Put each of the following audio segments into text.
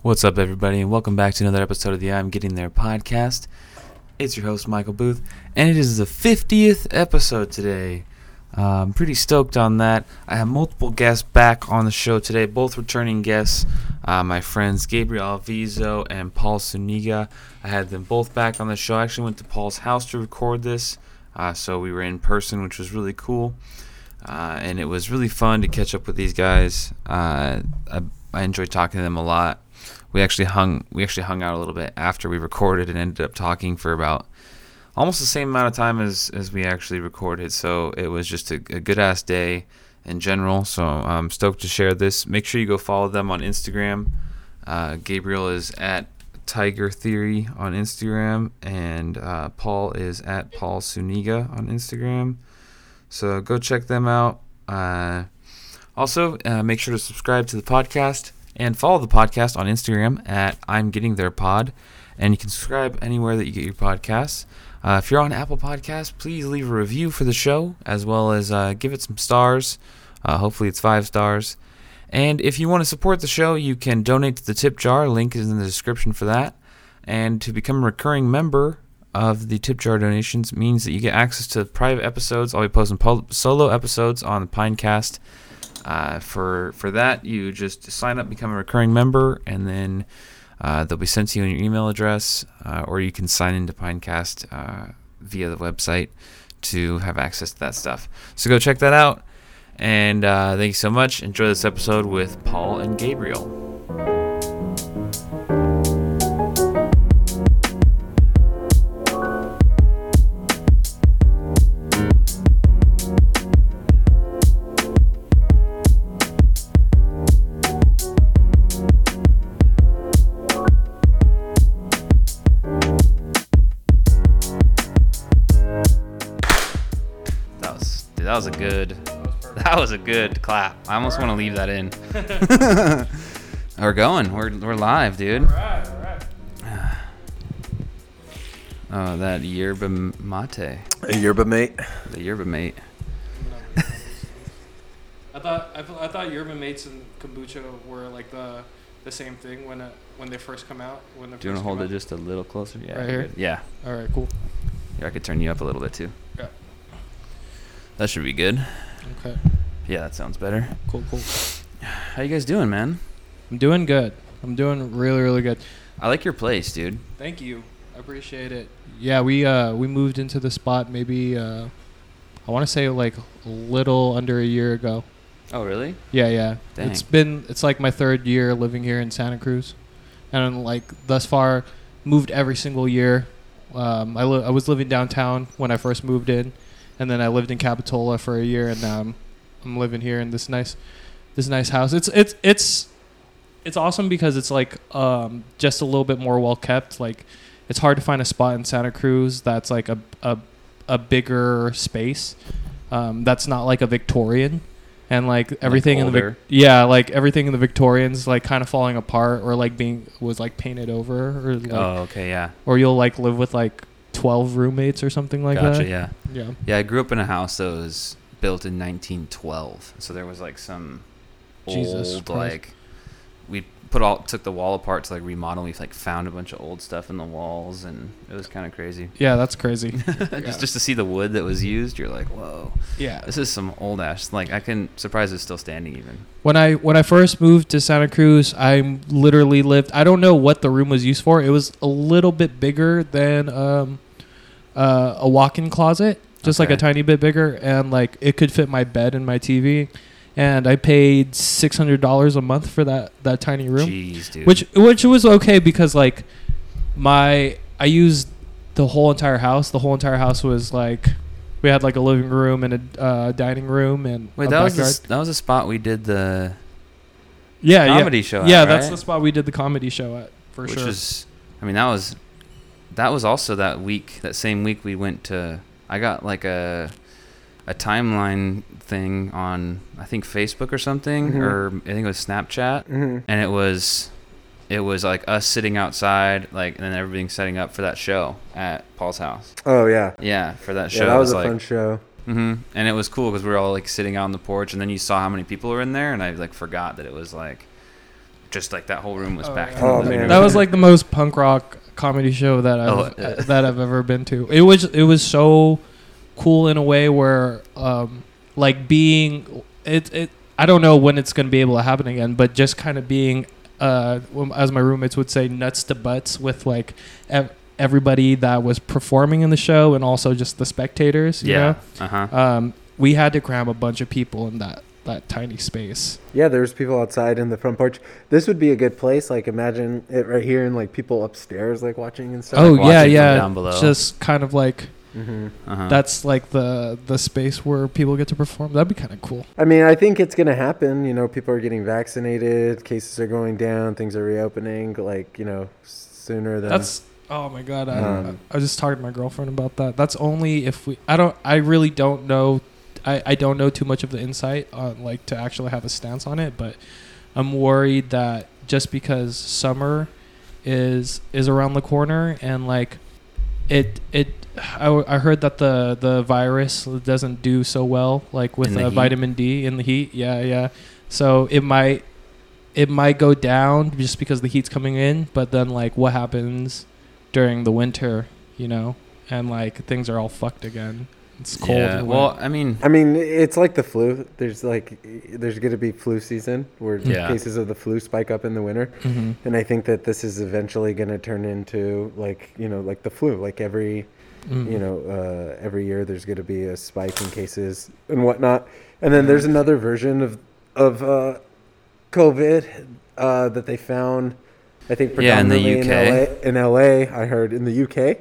What's up, everybody, and welcome back to another episode of the I'm Getting There podcast. It's your host, Michael Booth, and it is the 50th episode today. Uh, I'm pretty stoked on that. I have multiple guests back on the show today, both returning guests. Uh, my friends Gabriel Alviso and Paul Suniga. I had them both back on the show. I actually went to Paul's house to record this, uh, so we were in person, which was really cool. Uh, and it was really fun to catch up with these guys. Uh, I, I enjoyed talking to them a lot we actually hung we actually hung out a little bit after we recorded and ended up talking for about almost the same amount of time as as we actually recorded. So it was just a, a good ass day in general. So I'm stoked to share this. Make sure you go follow them on Instagram. Uh, Gabriel is at Tiger Theory on Instagram, and uh, Paul is at Paul Suniga on Instagram. So go check them out. Uh, also, uh, make sure to subscribe to the podcast and follow the podcast on Instagram at I'm Getting There Pod. And you can subscribe anywhere that you get your podcasts. Uh, if you're on Apple Podcasts, please leave a review for the show as well as uh, give it some stars. Uh, hopefully, it's five stars. And if you want to support the show, you can donate to the tip jar. Link is in the description for that. And to become a recurring member of the tip jar donations means that you get access to private episodes. I'll be posting solo episodes on the Pinecast uh, for for that, you just sign up, become a recurring member, and then uh, they'll be sent to you in your email address, uh, or you can sign into Pinecast uh, via the website to have access to that stuff. So go check that out. And uh, thank you so much. Enjoy this episode with Paul and Gabriel. Was that was a good that was a good clap. I almost want to leave that in. we're going. We're we're live, dude. Oh, that yerba mate, A yerba mate. the yerba mate. I thought I, thought- I thought yerba mates and kombucha were like the the same thing when it, when they first come out. When they Do you want first to hold came it out. just a little closer? Yeah. Right here? Yeah. All right, cool. Yeah, I could turn you up a little bit too. That should be good. Okay. Yeah, that sounds better. Cool, cool. How you guys doing, man? I'm doing good. I'm doing really, really good. I like your place, dude. Thank you. I appreciate it. Yeah, we uh we moved into the spot maybe uh I want to say like a little under a year ago. Oh, really? Yeah, yeah. Dang. It's been it's like my third year living here in Santa Cruz, and like thus far, moved every single year. Um, I li- I was living downtown when I first moved in, and then I lived in Capitola for a year, and now I'm I'm living here in this nice this nice house. It's it's it's it's awesome because it's like um, just a little bit more well kept. Like it's hard to find a spot in Santa Cruz that's like a a, a bigger space. Um, that's not like a Victorian, and like everything in the. Vic- yeah, like everything in the Victorians like kind of falling apart or like being was like painted over or like, oh, okay, yeah. or you'll like live with like twelve roommates or something like gotcha, that. yeah. Yeah. Yeah, I grew up in a house that was built in 1912, so there was like some Jesus old Christ. like we put all took the wall apart to like remodel. We like found a bunch of old stuff in the walls, and it was kind of crazy. Yeah, that's crazy. just just to see the wood that was used, you're like, whoa, yeah. this is some old ash. Like I can surprised it's still standing even. When I when I first moved to Santa Cruz, I literally lived. I don't know what the room was used for. It was a little bit bigger than um, uh, a walk-in closet, just like a tiny bit bigger, and like it could fit my bed and my TV. And I paid six hundred dollars a month for that that tiny room, Jeez, dude. which which was okay because like my I used the whole entire house. The whole entire house was like we had like a living room and a uh, dining room and wait, a that was backyard. s- that was a spot we did the yeah, yeah. comedy show. Yeah, at, that's right? the spot we did the comedy show at for sure. which sure. was I mean that was that was also that week that same week we went to I got like a a timeline thing on I think Facebook or something Mhm. or I think it was Snapchat Mm-hmm. and it was it was like us sitting outside like and then everything setting up for that show at Paul's house. Oh yeah. Yeah, for that show. Yeah, that it was a like, fun show. hmm And it was cool because we were all like sitting out on the porch, and then you saw how many people were in there, and I like forgot that it was like just like that whole room was Oh, packed. yeah. Oh, man. That was like the most punk rock comedy show that I've Oh, uh, that I've ever been to. It was it was so cool in a way where um like being it it I don't know when it's gonna be able to happen again, but just kind of being uh as my roommates would say nuts to butts with like ev- everybody that was performing in the show and also just the spectators. You yeah. Uh huh. um, we had to cram a bunch of people in that that tiny space. Yeah, there's people outside in the front porch. This would be a good place. Like, imagine it right here, and like people upstairs, like watching and stuff. Oh watching yeah, yeah. down below. Just kind of like hmm Uh-huh. that's like the the space where people get to perform. That'd be kind of cool. I mean, I think it's gonna happen. You know, people are getting vaccinated, cases are going down, things are reopening. Like, you know, sooner than That's oh my god. I, Um, I was just talking to my girlfriend about that. That's only if we. I don't. I really don't know. I I don't know too much of the insight on like to actually have a stance on it, but I'm worried that just because summer is is around the corner and like it it I, I heard that the the virus doesn't do so well like with the uh, vitamin D in the heat. Yeah yeah. So it might it might go down just because the heat's coming in but then like what happens during the winter you know? And like things are all fucked again it's cold Yeah. Well. I mean, I mean, it's like the flu. There's like, there's going to be flu season where Yeah. cases of the flu spike up in the winter. Mhm. And I think that this is eventually going to turn into like, you know, like the flu. Like every, Mm. you know, uh, every year there's going to be a spike in cases and whatnot. And then there's another version of, of uh, COVID uh, that they found, I think, Yeah, in the predominantly in LA. In LA, I heard in the UK.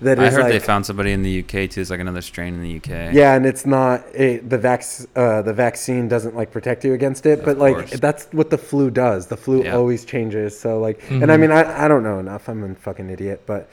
That I heard like, they found somebody in the UK too. It's like another strain in the UK. Yeah, and it's not it, the vac uh, the vaccine doesn't like protect you against it, Of but like course. that's what the flu does. The flu Yeah. always changes. So like, and I Mhm. mean, I, I don't know enough. I'm a fucking idiot, but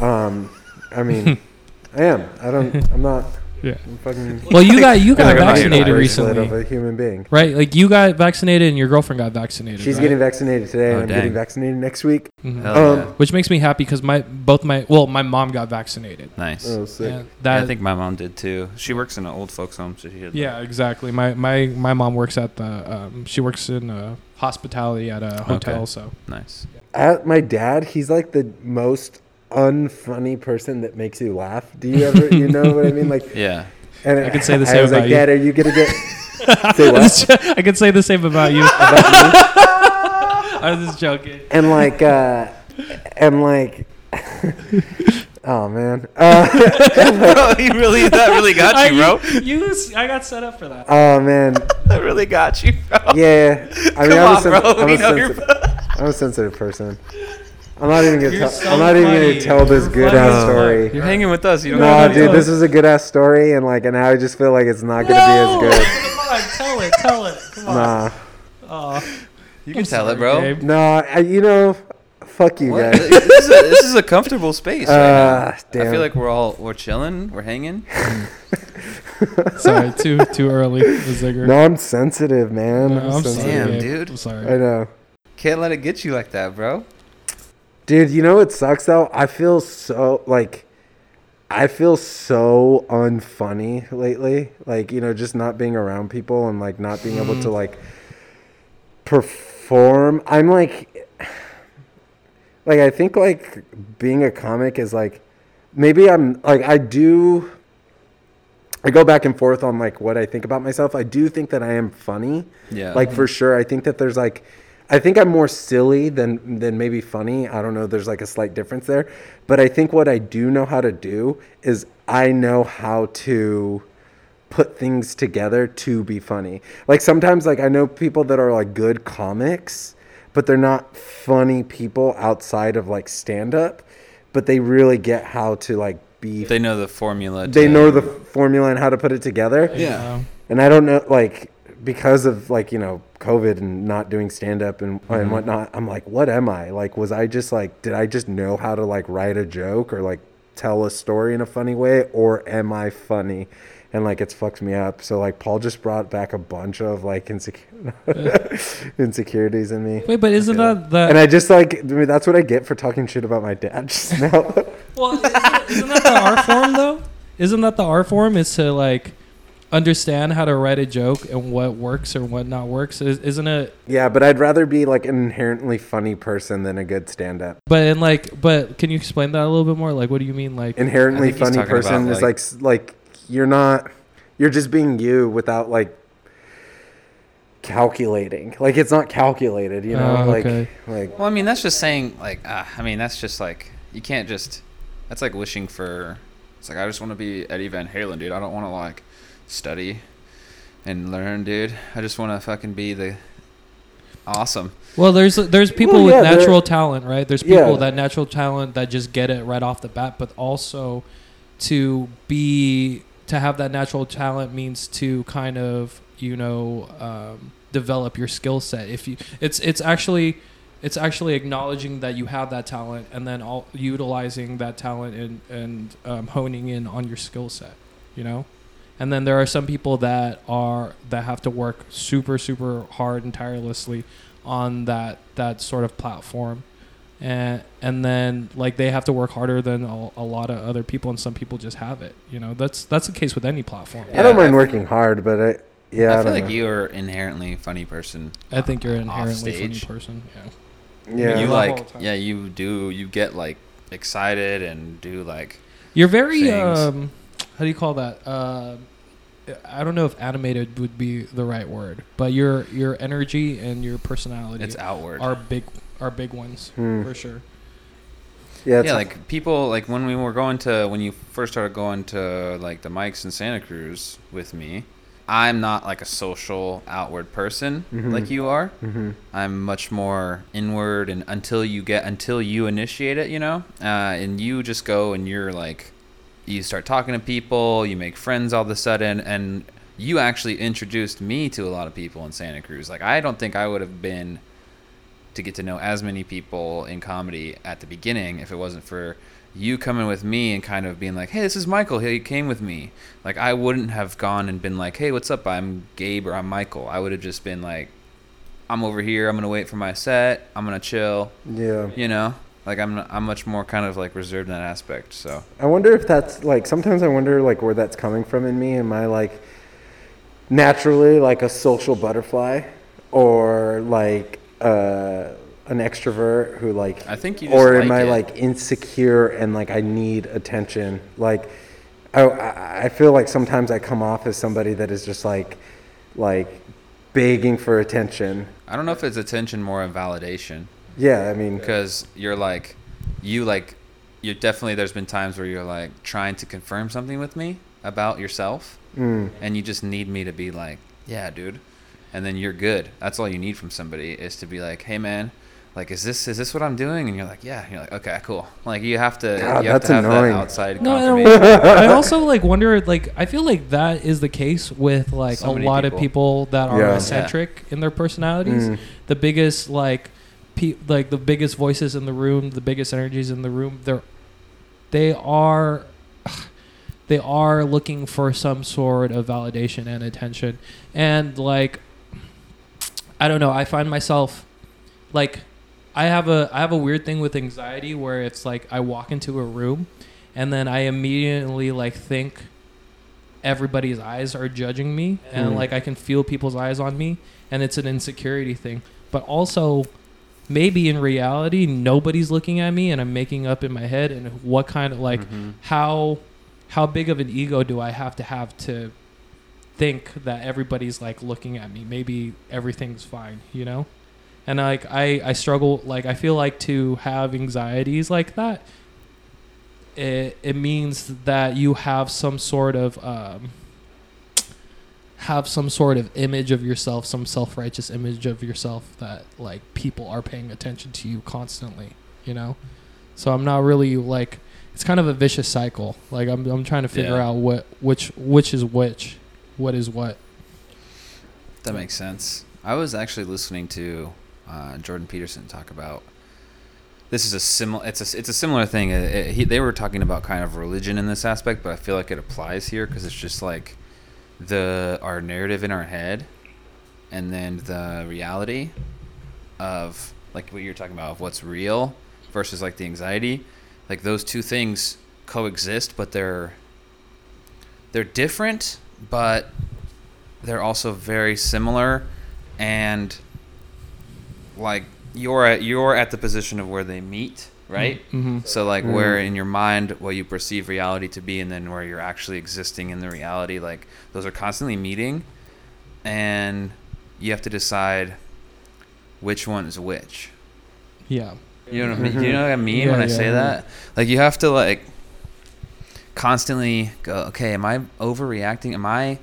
um, I mean, I am. I don't. I'm not. Yeah fucking. well you got you got think vaccinated not recently of a human being. right like you got vaccinated and your girlfriend got vaccinated She's right? getting vaccinated today, Oh, and I'm dang. getting vaccinated next week. Mhm. Hell Um, yeah. which makes me happy because my both my well my mom got vaccinated Nice. Oh, sick. Yeah, Yeah, I think my mom did too. She works in an old folks home, so she had yeah exactly my my my mom works at the um, she works in uh, hospitality at a hotel Okay. so nice. I, my dad, he's like the most unfunny person that makes you laugh. Do you ever, you know what I mean? Like, Yeah. and I could say the same I same was like, you. Dad, are you gonna get? say what? I could say the same about you About me? I was just joking and like uh and like oh man uh, bro, he really that really got you, bro. I, you I got set up for that oh man That really got you, bro. yeah i Come mean I'm, on, a sen- bro. I'm, a sensitive, I'm a sensitive person i'm not even gonna tell so i'm not even funny. gonna tell this You're good funny ass story You're hanging with us. You don't no dude know. this is a good ass story and like and now i just feel like it's not gonna No! be as good come on tell it tell it come on nah Aw. You can I'm tell it, bro. babe. no I, you know fuck you What? guys this, is a, this is a comfortable space right now. Ah, I feel like we're all we're chilling, we're hanging. sorry too too early the no i'm sensitive man No, I'm sensitive. Damn, dude. I'm sorry i know Can't let it get you like that, bro. Dude, you know what sucks though? I feel so like I feel so unfunny lately. Like, you know, just not being around people and like not being able to hmm. like perform. I'm like like I think like being a comic is like maybe I'm like I do I go back and forth on like what I think about myself. I do think that I am funny Yeah. like for hmm. sure i think that there's like i think i'm more silly than than maybe funny i don't know there's like a slight difference there but i think what i do know how to do is i know how to put things together to be funny like sometimes like i know people that are like good comics but they're not funny people outside of like stand up but they really get how to like be they know the formula. they to- know the formula and how to put it together Yeah. and I don't know, like, because of like you know COVID and not doing stand up and Mm-hmm. and whatnot. I'm like, what am I? Like, was I just like, did I just know how to like write a joke or like tell a story in a funny way, or am I funny? And like it's fucked me up. So like Paul just brought back a bunch of like insecure insecurities in me. wait but isn't Okay. that the? And I just like I mean, that's what I get for talking shit about my dad just now. Well, isn't, isn't that the art form though? Isn't that the art form? Is to like understand how to write a joke and what works or what not works. Is, isn't it? Yeah, but I'd rather be like an inherently funny person than a good stand-up. But in like, but can you explain that a little bit more? Like, what do you mean? Like, Inherently I think he's funny person about, is like like you're not you're just being you without like calculating. Like it's not calculated, you know? Oh, like like Well, I mean, that's just saying like, uh, I mean, that's just like you can't just. That's like wishing for. It's like I just want to be Eddie Van Halen, dude. I don't want to like study and learn, dude. I just want to fucking be the awesome. well, there's there's people Well, with yeah, there- natural talent, right? There's people Yeah. that natural talent that just get it right off the bat, but also to be to have that natural talent means to kind of you know um, develop your skill set. If you, it's it's actually it's actually acknowledging that you have that talent and then all utilizing that talent and and um, honing in on your skill set. You know. And then there are some people that are that have to work super super hard and tirelessly on that that sort of platform and and then like they have to work harder than a, a lot of other people and some people just have it you know that's that's the case with any platform I don't mind I- working hard, but I yeah, I, I feel don't like know. you're inherently a funny person. i think you're an off inherently funny person yeah yeah. you the like, yeah, you do. You get like excited and do like. you're very Things. um how do you call that uh I don't know if animated would be the right word, but your your energy and your personality It's outward. are big are big ones Hmm. for sure. Yeah, yeah, like people like when we were going to when you first started going to like the mics in Santa Cruz with me. I'm not like a social outward person Mhm. like you are. hmm I'm much more inward, and until you get until you initiate it, you know, uh, and you just go and you're like, you start talking to people, you make friends all of a sudden, and you actually introduced me to a lot of people in Santa Cruz. Like I don't think I would have been to get to know as many people in comedy at the beginning if it wasn't for you coming with me and kind of being like, "Hey, this is Michael. He came with me." Like I wouldn't have gone and been like, "Hey, what's up? I'm Gabe or I'm Michael." I would have just been like, "I'm over here. I'm gonna wait for my set. I'm gonna chill." yeah. You know, like I'm I'm much more kind of like reserved in that aspect. So I wonder if that's like sometimes I wonder like where that's coming from in me. Am I like naturally like a social butterfly or like uh, an extrovert who like I think you or am like I it. like insecure and like I need attention? Like I, I feel like sometimes I come off as somebody that is just like like begging for attention. I don't know if it's attention more of validation. Yeah, I mean because you're like you like you definitely there's been times where you're like trying to confirm something with me about yourself mm, and you just need me to be like yeah dude. And then you're good. That's all you need from somebody is to be like hey man like is this is this what i'm doing? And you're like yeah. And you're like okay cool. Like you have to God, you have that's to have annoying. that outside No, confirmation. I, I also like wonder like I feel like that is the case with like So a many lot of people. people that are Yeah. eccentric in their personalities. mm, The biggest like pe- like the biggest voices in the room, the biggest energies in the room, they're they are they are looking for some sort of validation and attention. And like I don't know, I find myself like I have a I have a weird thing with anxiety where it's like I walk into a room and then I immediately like think everybody's eyes are judging me and Hmm. like I can feel people's eyes on me and it's an insecurity thing. But also maybe in reality nobody's looking at me and I'm making up in my head and what kind of like Mhm. how how big of an ego do I have to have to think that everybody's like looking at me? Maybe everything's fine, you know? And like I I struggle like I feel like to have anxieties like that it it means that you have some sort of um have some sort of image of yourself, some self-righteous image of yourself that like people are paying attention to you constantly, you know? So I'm not really like it's kind of a vicious cycle. Like I'm I'm trying to figure Yeah. out what which which is which, what is what. That makes sense. I was actually listening to uh, Jordan Peterson talk about. This is a similar. It's a it's a similar thing. It, it- he, they were talking about kind of religion in this aspect, but I feel like it applies here because it's just like the our narrative in our head, and then the reality of like what you're talking about of what's real versus like the anxiety. Like those two things coexist, but they're they're different but they're also very similar, and like you're at you're at the position of where they meet, right? Mm-hmm. So like Mm. where in your mind what you perceive reality to be and then where you're actually existing in the reality like those are constantly meeting and you have to decide which one is which. Yeah. You know what I mean? Mhm. You know what I mean Yeah, when I yeah. say that? Like you have to like constantly go, okay, am I overreacting? Am I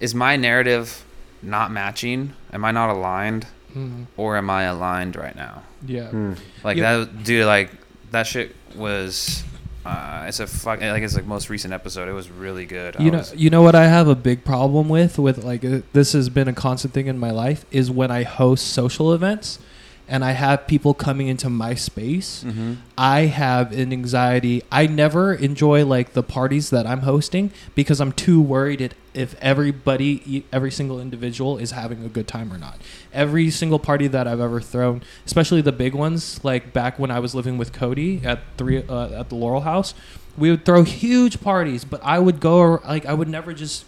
is my narrative not matching? Am I not aligned hmm or am I aligned right now? Yeah. Hmm. Like Yeah. that, dude. Like that shit was. Uh, it's a fuck. Like it's like most recent episode. It was really good. I You know, was- you know what I have a big problem with with like uh, this has been a constant thing in my life is when I host social events and I have people coming into my space. Mhm. I have an anxiety. I never enjoy like the parties that I'm hosting because I'm too worried it, if everybody, every single individual is having a good time or not. Every single party that I've ever thrown, especially the big ones, like back when I was living with Cody at three uh, at the Laurel House, we would throw huge parties, but I would go like I would never just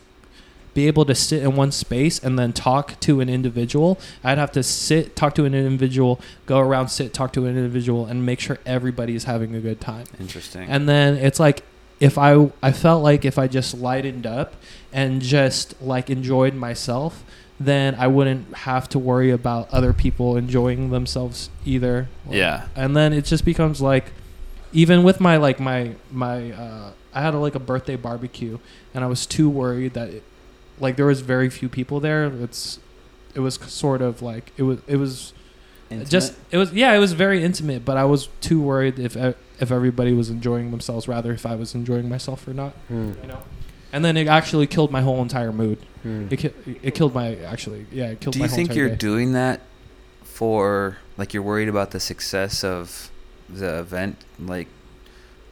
be able to sit in one space and then talk to an individual. I'd have to sit, talk to an individual, go around, sit, talk to an individual, and make sure everybody is having a good time. Interesting. And then it's like if I I felt like if I just lightened up and just like enjoyed myself, then I wouldn't have to worry about other people enjoying themselves either. yeah. And then it just becomes like even with my like my my uh I had a, like a birthday barbecue and I was too worried that it, like there was very few people there. It's it was sort of like it was it was just it was yeah it was very intimate but i was too worried if e- if everybody was enjoying themselves rather if i was enjoying myself or not Hmm. you know and then it actually killed my whole entire mood Hmm. it, ki- it killed my actually yeah it killed Do my you whole think you're day. doing that for like you're worried about the success of the event, like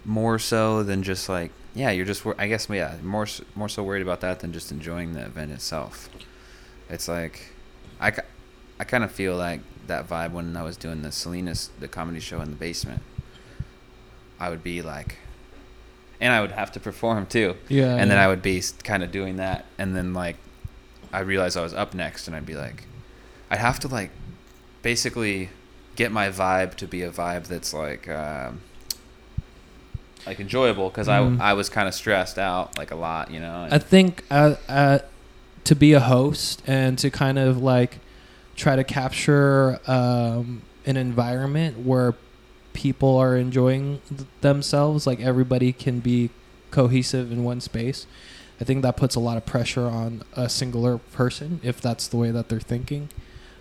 more so than just like yeah, you're just I guess yeah more more so worried about that than just enjoying the event itself. It's like I, I kind of feel like that vibe when I was doing the Salinas the comedy show in the basement. I would be like, and I would have to perform too yeah and then. I would be kind of doing that, and then like I realized I was up next, and I'd be like, I'd have to like basically get my vibe to be a vibe that's like um, like enjoyable because Mhm. I I was kind of stressed out like a lot, you know. I think uh, uh, to be a host and to kind of like try to capture um, an environment where people are enjoying th- themselves, like everybody can be cohesive in one space. I think that puts a lot of pressure on a singular person if that's the way that they're thinking.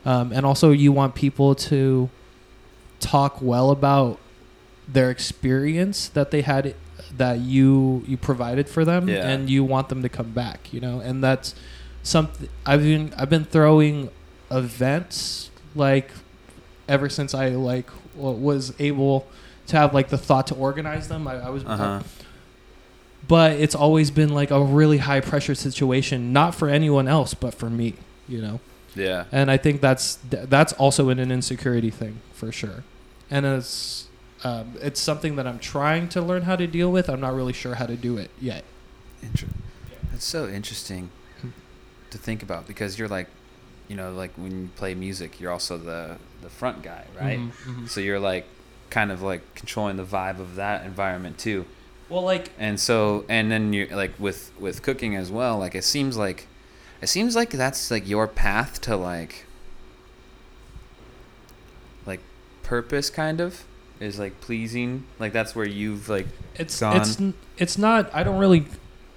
Um, and also, you want people to talk well about their experience that they had that you you provided for them Yeah. and you want them to come back you know and that's something i've been i've been throwing events like ever since i like was able to have like the thought to organize them i, I was uh-huh. but it's always been like a really high pressure situation not for anyone else but for me you know Yeah. and I think that's that's also an insecurity thing for sure, and it's um, it's something that I'm trying to learn how to deal with. I'm not really sure how to do it yet. Inter- That's so interesting to think about because you're like, you know, like when you play music, you're also the the front guy, right? Mhm, mhm. So you're like kind of like controlling the vibe of that environment too. Well, like And so and then you like with with cooking as well, like it seems like it seems like that's like your path to like like purpose kind of is like pleasing. Like that's where you've like it's gone. it's it's not. I don't really.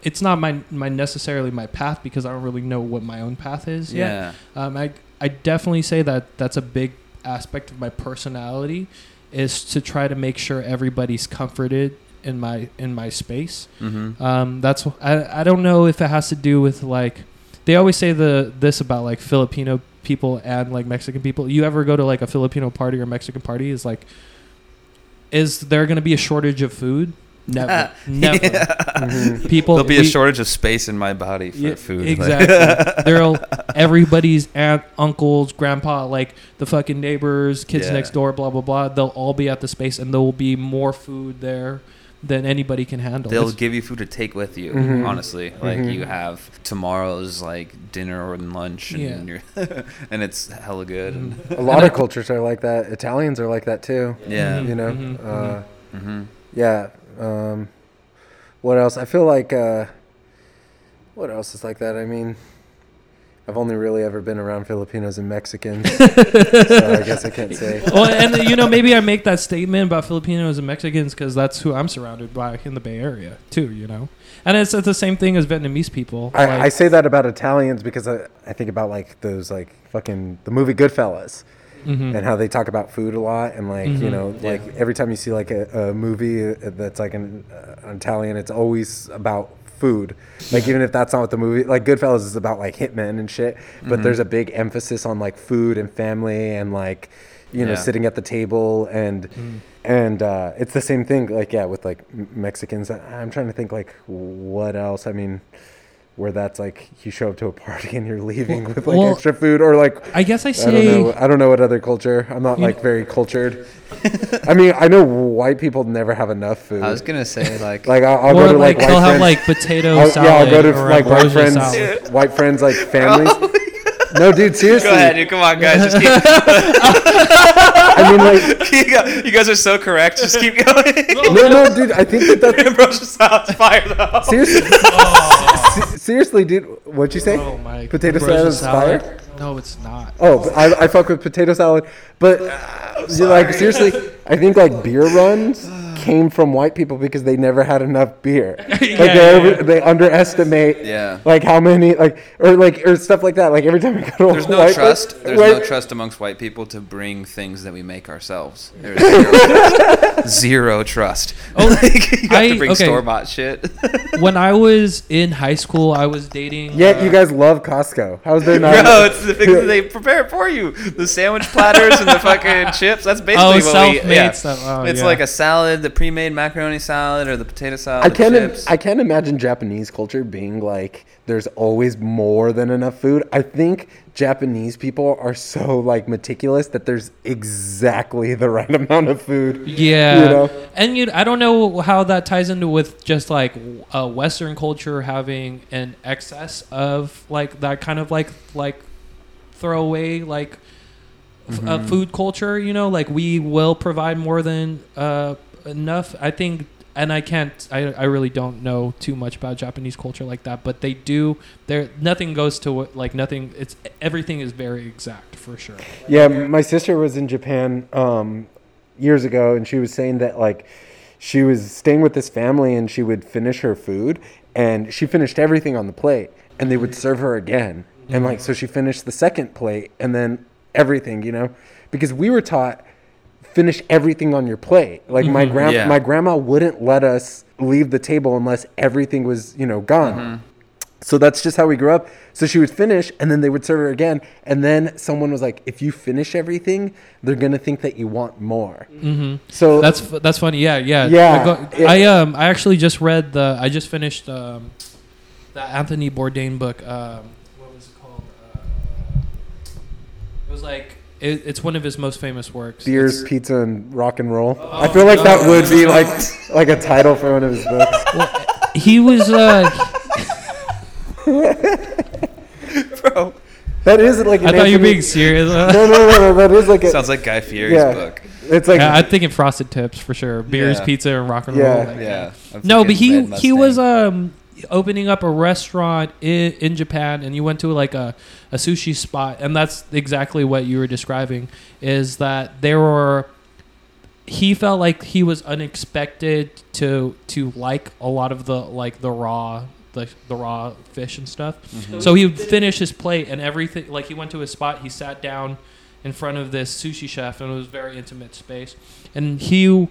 It's not my my necessarily my path because I don't really know what my own path is yet. yeah. Um, I I definitely say that that's a big aspect of my personality is to try to make sure everybody's comforted in my in my space. Mhm. Um, that's I, I don't know if it has to do with like they always say the this about like Filipino people and like Mexican people. You ever go to like a Filipino party or Mexican party? Is like, is there going to be a shortage of food? Never, never. Mhm. People There'll be a we- shortage of space in my body for Yeah, food. Exactly. There'll everybody's aunt, uncles, grandpa, like the fucking neighbors, kids Yeah. next door, blah blah blah. They'll all be at the space, and there will be more food there than anybody can handle. They'll It's- give you food to take with you. Mhm. Honestly, like Mhm. you have tomorrow's like dinner or lunch, and Yeah. you're and it's hella good. And Mhm. A lot of cultures are like that. Italians are like that too. yeah, Mhm. You know. Mhm, Uh, hmm yeah. Um, what else? I feel like. Uh, what else is like that? I mean, I've only really ever been around Filipinos and Mexicans, so I guess I can't say. well, and you know, maybe I make that statement about Filipinos and Mexicans because that's who I'm surrounded by in the Bay Area too. You know, and it's, it's the same thing as Vietnamese people. I, Like- I say that about Italians because I, I think about like those like fucking the movie Goodfellas Mhm. and how they talk about food a lot and like you Mhm. know Yeah. like every time you see like a, a movie that's like an, uh, an Italian it's always about food like even if that's not what the movie like Goodfellas is about like hitmen and shit but Mhm. there's a big emphasis on like food and family and like you know Yeah. sitting at the table and Mhm. and uh, it's the same thing like yeah with like Mexicans I'm trying to think like what else I mean where that's like you show up to a party and you're leaving with like Well, extra food or like I guess I I say don't know. I don't know what other culture. I'm not like know- very cultured. I mean, I know white people never have enough food. I was gonna say like, like I'll, I'll or go to like, like, they'll white have friends. like potato I'll- salad. yeah, I'll go to like white friends, salad. white friends like oh families. no, dude, seriously. go ahead, dude. Come on, guys. Just keep. I mean, like, you guys- are so correct. Just keep going. no, no, dude. I think that that's Ambrosia salad's fire though. seriously. Oh. se- seriously, dude. What'd you say? Oh my! Potato salad is fire? No, it's not. Oh, but I, I fuck with potato salad, but uh, you're like seriously, I think like beer runs came from white people because they never had enough beer. Like Yeah, they, yeah, over, yeah. they underestimate Yeah. like how many like or like or stuff like that. Like every time I go to There's a no white trust. place- There's white- no trust amongst white people to bring things that we make ourselves. There's zero, zero trust. Oh, like, you have I- to bring okay. store bought shit. when I was in high school, I was dating. Yet uh, you guys love Costco. How's there not? Bro, it's the things that they prepare it for you. The sandwich platters and the fucking chips. That's basically Oh, what self-made we. Yeah. stuff. Oh, it's yeah. like a salad, the pre-made macaroni salad, or the potato salad. I can't. Im- chips. I can't imagine Japanese culture being like there's always more than enough food. I think Japanese people are so like meticulous that there's exactly the right amount of food. Yeah, You know? and you, I don't know how that ties into with just like uh, Western culture having an excess of like that kind of like like throwaway like f- uh, Mhm. food culture. You know, like we will provide more than uh, enough. I think, and I can't. I I really don't know too much about Japanese culture like that, but they do. There, nothing goes to like nothing. It's everything is very exact for sure. Yeah, my sister was in Japan um, years ago, and she was saying that like she was staying with this family, and she would finish her food, and she finished everything on the plate, and they would serve her again, and like so she finished the second plate, and then everything, you know, because we were taught finish everything on your plate. Like my Mhm. grand Yeah. my grandma wouldn't let us leave the table unless everything was you know gone. Mm-hmm. So that's just how we grew up. So she would finish, and then they would serve her again. And then someone was like, "If you finish everything, they're gonna think that you want more." Mm-hmm. So That's that's funny. Yeah, yeah. Yeah, I, yeah. I um I actually just read the I just finished um the Anthony Bourdain book. Um, what was it called? Uh, it was like it, it's one of his most famous works. beers, It's- pizza, and rock and roll. Oh, I feel like no. that would be like like a title for one of his books. he was uh Bro, That is like. I an thought you were being serious. No, no, no, no. That is like a. sounds like Guy Fieri's Yeah. book. it's like. yeah, I'm thinking Frosted Tips for sure. Beers, Yeah. pizza, and rock and Yeah. roll. like, Yeah. I'm No, but he he was um opening up a restaurant in, in Japan, and you went to like a, a sushi spot, and that's exactly what you were describing. Is that there were he felt like he was unexpected to to like a lot of the like the raw the, the raw fish and stuff. Mhm. So he would finish his plate and everything. Like he went to his spot, he sat down in front of this sushi chef, and it was a very intimate space. And he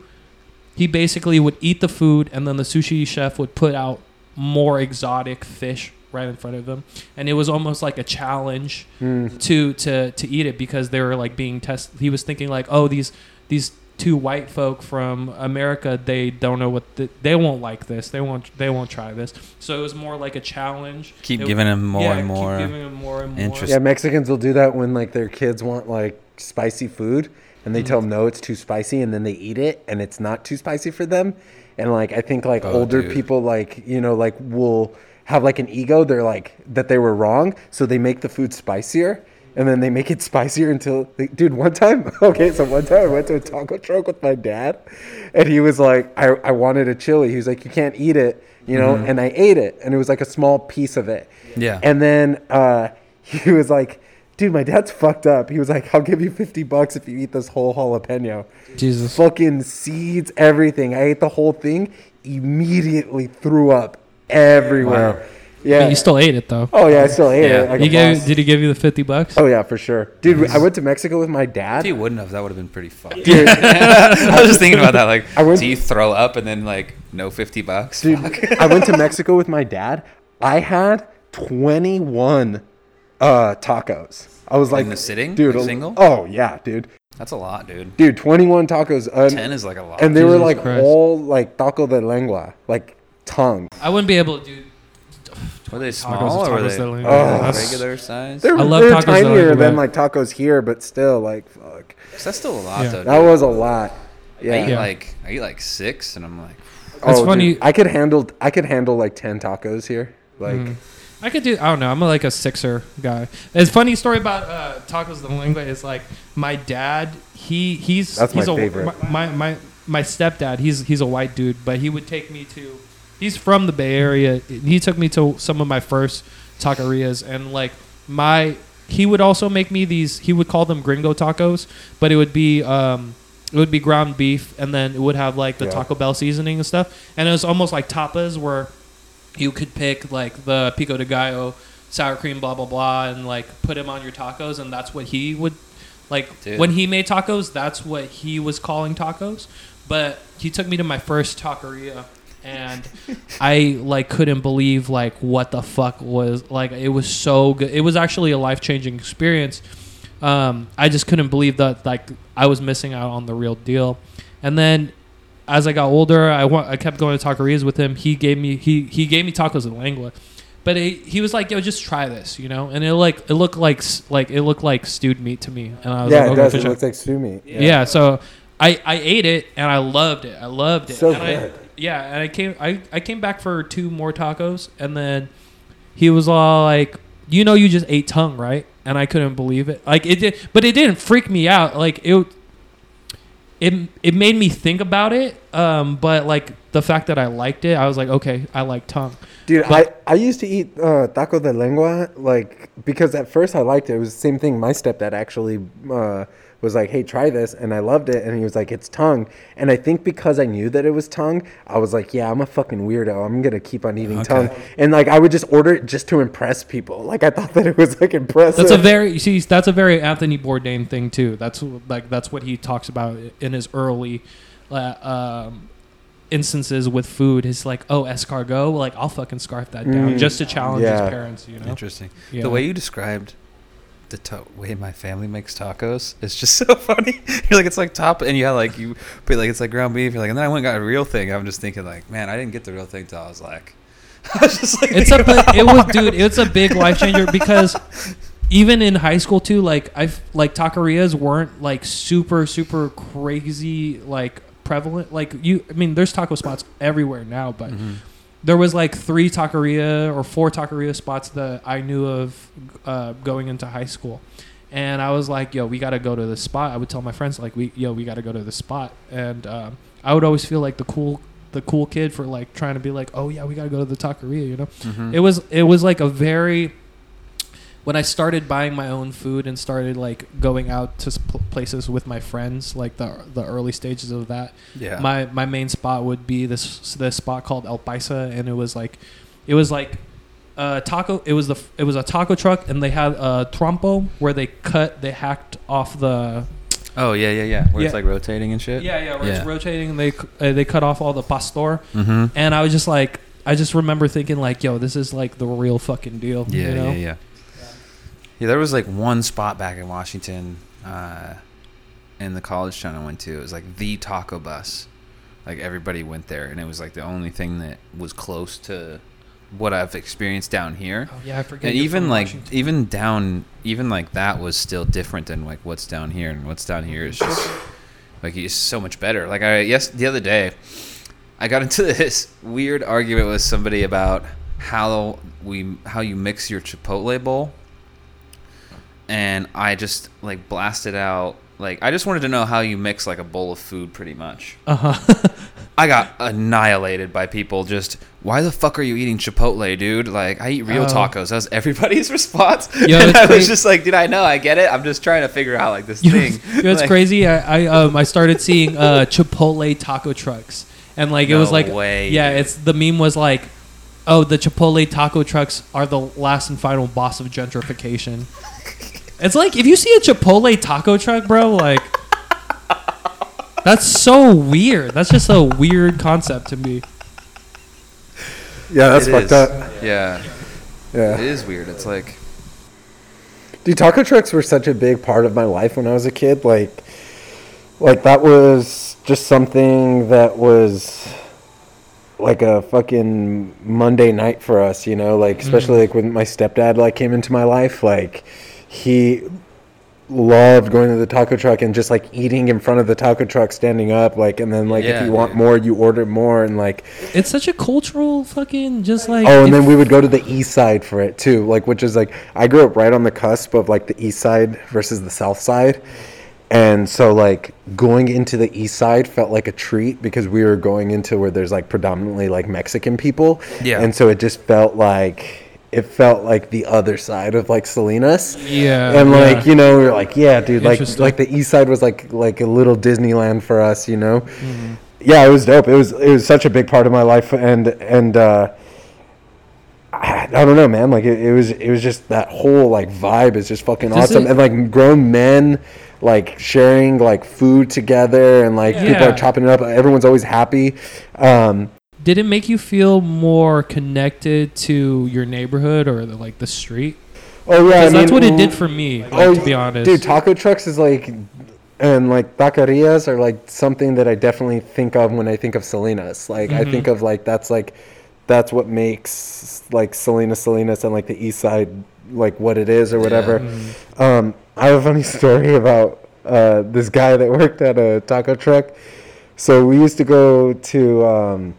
he basically would eat the food, and then the sushi chef would put out more exotic fish right in front of them and it was almost like a challenge Hmm. to to to eat it because they were like being tested. He was thinking like, oh, these these two white folk from America, they don't know what the, they won't like this. They won't they won't try this. So it was more like a challenge. Keep It- giving them more yeah, and more. Keep giving him more and more. Interest- Yeah, Mexicans will do that when like their kids want like spicy food, and they tell them no, it's too spicy, and then they eat it, and it's not too spicy for them. And like I think like Oh, older dude. people like you know like will have like an ego. They're like that they were wrong, so they make the food spicier. And then they make it spicier until, they, dude. One time, okay, so one time I went to a taco truck with my dad, and he was like, "I, I wanted a chili." He was like, "You can't eat it," you know. And I ate it, and it was like a small piece of it. Yeah. And then uh, he was like, dude, my dad's fucked up. He was like, I'll give you 50 bucks if you eat this whole jalapeno. Jesus. Fucking seeds, everything. I ate the whole thing, immediately threw up everywhere. Wow. Yeah. You still ate it though. oh, yeah, I still ate Yeah. it. Like He gave, did he give you the fifty bucks? Oh, yeah, for sure. Dude, I went to Mexico with my dad. If he wouldn't have, that would have been pretty fun. Dude, I was just thinking about that. Like, I went- do you throw up and then like no fifty bucks? Dude, I went to Mexico with my dad. I had 21 uh, tacos. I was like, In a sitting? dude, Like single? Oh yeah, dude, That's a lot, dude. dude, 21 tacos. Uh, Ten is like a lot. and they were like Christ. all like taco de lengua, like tongue. I wouldn't be able to do. were they small is or were they de like, lengua. That's- regular size? They're, I love they're tacos tinier lengua. than like tacos here, but still, like, fuck. 'Cause That's still a lot Yeah. though. That was a lot. Yeah. I Yeah. eat Yeah. like I eat like six, and I'm like, It's Oh, dude, funny- I could handle. I could handle like 10 tacos here. Like, Mm. I could do. I don't know. I'm like a sixer guy. It's funny story about uh, tacos de lengua is like my dad. He he's That's my he's a, favorite. My, my my stepdad. He's he's a white dude, but he would take me to. He's from the Bay Area. He took me to some of my first taquerias, and like my he would also make me these. He would call them gringo tacos, but it would be um it would be ground beef, and then it would have like the Yeah. Taco Bell seasoning and stuff, and it was almost like tapas where you could pick like the pico de gallo, sour cream, blah blah blah, and like put him on your tacos, and that's what he would like Dude. when he made tacos. That's what he was calling tacos. But he took me to my first taqueria, and I like couldn't believe like what the fuck was like. It was so good. It was actually a life changing experience. Um, I just couldn't believe that like I was missing out on the real deal. And then as I got older, I wa- I kept going to taquerias with him. He gave me he he gave me tacos in lengua, but he, he was like, "Yo, just try this," you know. And it like it looked like like it looked like stewed meat to me, and I was yeah, like, it "Okay, does. for It sure." looks like stew meat. yeah. so I I ate it and I loved it. I loved it. So and I, good. yeah, and I came I I came back for two more tacos, and then he was all like, "You know, you just ate tongue, right?" And I couldn't believe it. Like it did, but it didn't freak me out. Like it. It, it made me think about it, um, but like the fact that I liked it, I was like, okay, I like tongue. Dude, But- I, I used to eat uh, taco de lengua like because at first I liked it. It was the same thing. My stepdad actually uh, was like, "Hey, try this," and I loved it. And he was like, "It's tongue." And I think because I knew that it was tongue, I was like, "Yeah, I'm a fucking weirdo. I'm gonna keep on eating Okay. tongue." And like I would just order it just to impress people. Like I thought that it was like impressive. That's a very you see that's a very Anthony Bourdain thing too. That's like that's what he talks about in his early uh, um, instances with food. Is like, oh, escargot, like I'll fucking scarf that down Mm, just to challenge yeah. his parents. You know, interesting. Yeah. The way you described the to- way my family makes tacos is just so funny. You're like, it's like top, and yeah, like you put like it's like ground beef. You're like, and then I went and got a real thing. I'm just thinking like, man, I didn't get the real thing till I was like, I was just like, it's a it was dude it's a big life changer because even in high school too like i've like taquerias weren't like super super crazy like prevalent like you i mean there's taco spots everywhere now but Mhm. There was like three taqueria or four taqueria spots that i knew of uh, going into high school. And i was like yo we gotta go to this spot. I would tell my friends like we yo we gotta go to this spot. And um, i would always feel like the cool the cool kid for like trying to be like oh yeah we gotta go to the taqueria you know? Mhm. it was it was like a very when I started buying my own food and started like going out to places with my friends, like the the early stages of that. yeah. My my main spot would be this this spot called El Paisa, and it was like, it was like, uh, taco. It was the it was a taco truck, and they had a trompo where they cut they hacked off the oh yeah, yeah, yeah. Where it's like rotating and shit. yeah yeah where Yeah. it's rotating. And they uh, they cut off all the pastor, Mm-hmm. and I was just like. I just remember thinking like, "Yo, this is like the real fucking deal." Yeah, you know? yeah, yeah. Yeah, there was like one spot back in Washington, uh, in the college town I went to. It was like the taco bus. Like everybody went there, and it was like the only thing that was close to what I've experienced down here. Oh yeah, I forget. And even like Washington. even down even like that was still different than like what's down here and what's down here is just like it's so much better. Like I yes the other day I got into this weird argument with somebody about how we how you mix your Chipotle bowl and I just like blasted out like I just wanted to know how you mix like a bowl of food pretty much. uh-huh. I got annihilated by people just why the fuck are you eating Chipotle, dude? Like I eat real Oh. tacos. That was everybody's response. Yo, and it's I was crazy. just like, dude, I know, I get it. I'm just trying to figure out like this thing. you know what's Like, crazy? I, I um I started seeing uh Chipotle taco trucks, and like it was like way, yeah, it's the meme was like, oh, the Chipotle taco trucks are the last and final boss of gentrification. It's like if you see a Chipotle taco truck, bro, like. That's so weird. That's just a weird concept to me. Yeah, that's It fucked is. up. Yeah, Yeah. It is weird. It's like Dude, taco trucks were such a big part of my life when I was a kid. Like, like that was just something that was like a fucking Monday night for us, you know. Like, especially mm-hmm. like when my stepdad like came into my life, like he loved going to the taco truck and just like eating in front of the taco truck, standing up, like, and then like if you want dude. more, you order more, and like It's such a cultural fucking just like. Oh, and then we would go to the east side for it too, like which is like I grew up right on the cusp of like the east side versus the south side. And so like going into the east side felt like a treat because we were going into where there's like predominantly like Mexican people. Yeah. And so it just felt like it felt like the other side of like Salinas. Yeah, And yeah. like, you know, we were like, yeah, dude, like like the east side was like like a little Disneyland for us, you know. Mm-hmm. Yeah, it was dope. It was it was such a big part of my life and and uh I, I don't know, man. Like it, it was, it was just that whole like vibe is just fucking Does awesome, it- and like grown men like sharing like food together, and like people are chopping it up. Everyone's always happy. Um, Did it make you feel more connected to your neighborhood or the, like the street? oh yeah, I Because that's what it did for me. Like, oh, to be honest, dude, taco trucks is like, and like taquerias are like something that I definitely think of when I think of Salinas. Like I Mhm. think of like that's like that's what makes like Salinas, Salinas, and like the East Side like what it is or whatever. Mhm. Um, I have a funny story about uh, this guy that worked at a taco truck. So we used to go to um,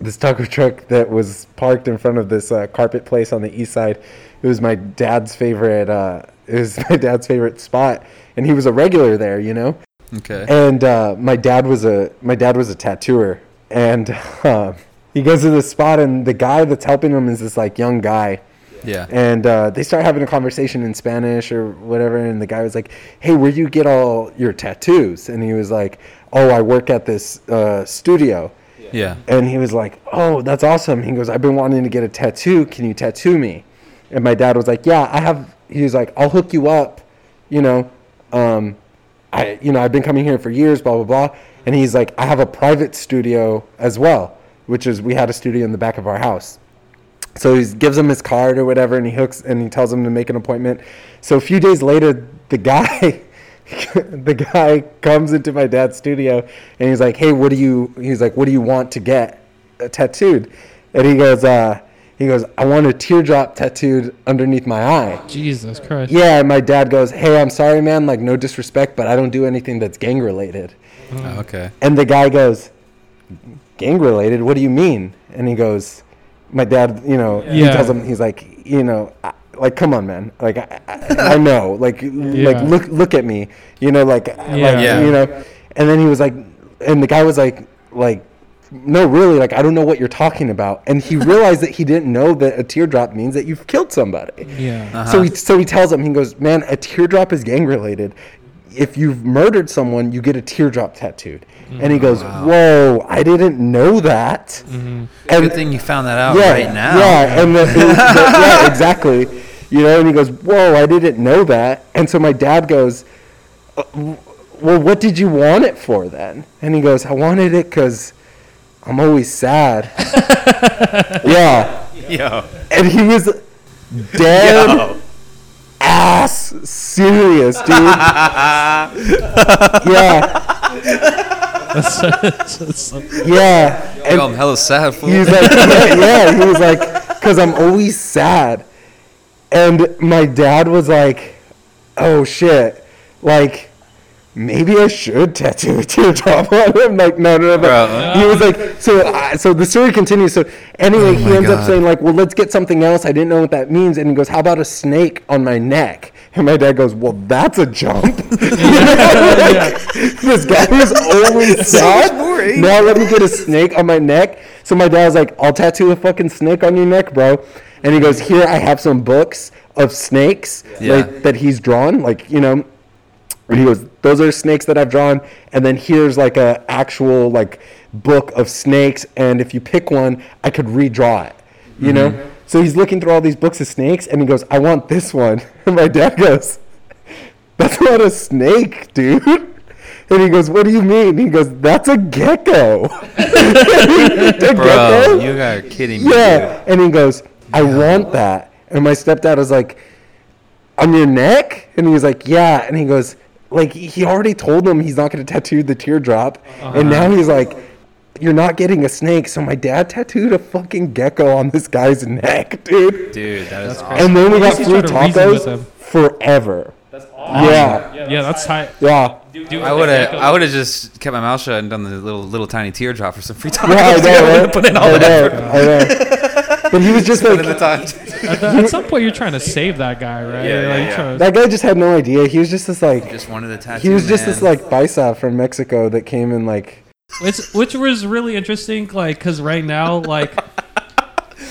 this taco truck that was parked in front of this uh, carpet place on the east side. It was my dad's favorite. Uh, it was my dad's favorite spot, and he was a regular there, you know. okay. And uh, my dad was a my dad was a tattooer, and uh, he goes to this spot, and the guy that's helping him is this like young guy, Yeah. and uh, they start having a conversation in Spanish or whatever. And the guy was like, "Hey, where you get all your tattoos?" And he was like, "Oh, I work at this uh, studio." Yeah. And he was like, "Oh, that's awesome." He goes, "I've been wanting to get a tattoo. Can you tattoo me?" And my dad was like, "Yeah, I have." He was like, "I'll hook you up." You know, um, I you know I've been coming here for years, blah blah blah. And he's like, "I have a private studio as well, which is we had a studio in the back of our house." So he gives him his card or whatever, and he hooks and he tells him to make an appointment. So a few days later, the guy, the guy comes into my dad's studio, and he's like, "Hey, what do you?" He's like, "What do you want to get uh, tattooed?" And he goes, uh, "He goes, I want a teardrop tattooed underneath my eye." Jesus Christ. Yeah, and my dad goes, "Hey, I'm sorry, man. Like, no disrespect, but I don't do anything that's gang related." Oh, okay. And the guy goes, gang related? What do you mean? And he goes, my dad, you know, he tells him, he's like, you know, I, like, come on, man. Like, I, I, I know, like, like, look, look at me, you know, like, like, Yeah. you know, and then he was like, and the guy was like, like, no, really, like, I don't know what you're talking about. And he realized that he didn't know that a teardrop means that you've killed somebody. Yeah. Uh-huh. So he so he tells him he goes, man, a teardrop is gang related. If you've murdered someone, you get a teardrop tattooed. And he goes, whoa, I didn't know that. Mhm. Good thing you found that out yeah, right now. Yeah, and the, the- yeah, exactly. You know, and he goes, whoa, I didn't know that. And so my dad goes, "Uh, well, what did you want it for then? And he goes, I wanted it because I'm always sad. yeah. Yeah. And he was dead Yo. Ass serious, dude. yeah. That's, that's, that's, Yeah, and Yo, I'm hella sad. Fool. he was like, yeah, yeah, he was like, because I'm always sad, and my dad was like, oh shit, like. Maybe I should tattoo a teardrop on him. Like, no, no, no. But Bro. he was like, so. Uh, so the story continues. So anyway, Oh he ends up saying like, well, let's get something else. I didn't know what that means. And he goes, how about a snake on my neck? And my dad goes, well, that's a jump. this guy was always sad. Now let me get a snake on my neck. So my dad's like, I'll tattoo a fucking snake on your neck, bro. And he goes, here I have some books of snakes Yeah. like, that he's drawn, like you know. And he goes, those are snakes that I've drawn. And then here's like a actual like book of snakes. And if you pick one, I could redraw it. You know. Mm-hmm. So he's looking through all these books of snakes, and he goes, I want this one. And my dad goes, that's not a snake, dude. And he goes, What do you mean? And He goes, That's a gecko. a Bro, gecko? you are kidding me. Yeah. And he goes, I want that. And my stepdad was like, On your neck? And he was like, Yeah. And he goes, like he already told him he's not going to tattoo the teardrop, and uh-huh. now he's like, "You're not getting a snake." So my dad tattooed a fucking gecko on this guy's neck, dude. dude. Dude, that is awesome. And then we got least he's free trying to reason with tacos forever. That's awesome. Yeah, yeah, that's tight. yeah. Dude, I would have, I would have just kept my mouth shut and done the little, little tiny teardrop for some free time. Yeah, I know, right? Put in all I that know, effort. I know. But he was just Put in the like, time. At, the, at some point, you're trying to save that guy, right? Yeah, yeah, Like, yeah. to- that guy just had no idea. He was just this like, Just wanted the tattoo. he was just this like paisa from Mexico that came in like, which which was really interesting like because right now like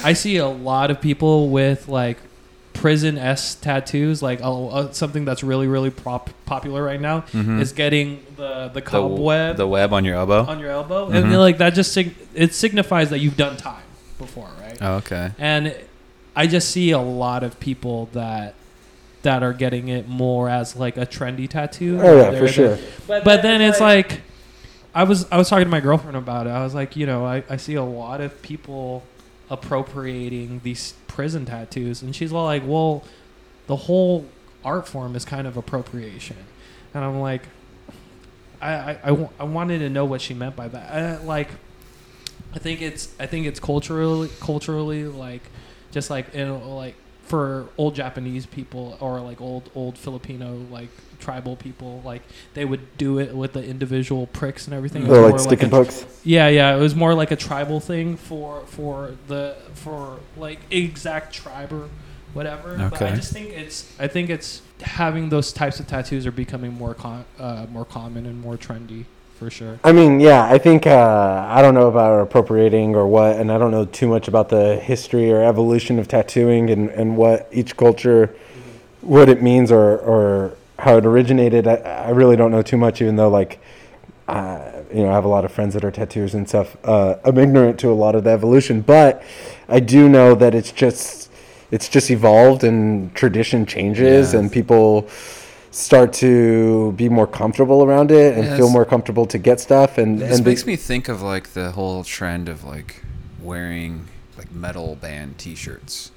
i see a lot of people with like prison s tattoos like oh, uh, something that's really really prop- popular right now Mhm. is getting the the the, cobweb the web on your elbow. on your elbow Mhm. and like that just sig- it signifies that you've done time before right Oh, okay. and i just see a lot of people that that are getting it more as like a trendy tattoo oh yeah, for sure. but then it's like I was I was talking to my girlfriend about it. I was like, you know, I, I see a lot of people appropriating these prison tattoos and she's all like, Well, the whole art form is kind of appropriation. And I'm like I, I, I, wanted to know what she meant by that. I, like I think it's I think it's culturally culturally like just like you know, like for old Japanese people or like old old Filipino like tribal people like they would do it with the individual pricks and everything. It was Or like more sticking a- hooks. Yeah, yeah, it was more like a tribal thing for for the for like exact tribe or whatever. But I just think it's I think it's having those types of tattoos are becoming more con- uh, more common and more trendy for sure. I mean, yeah, I think uh, I don't know about appropriating or what, and I don't know too much about the history or evolution of tattooing and, and what each culture, what it means or, or how it originated. I, I really don't know too much, even though like, uh, you know, I have a lot of friends that are tattooers and stuff. Uh, I'm ignorant to a lot of the evolution, but I do know that it's just it's just evolved and tradition changes Yeah. and people start to be more comfortable around it and Yeah, feel more comfortable to get stuff and This and makes be- me think of like the whole trend of like wearing like metal band T-shirts.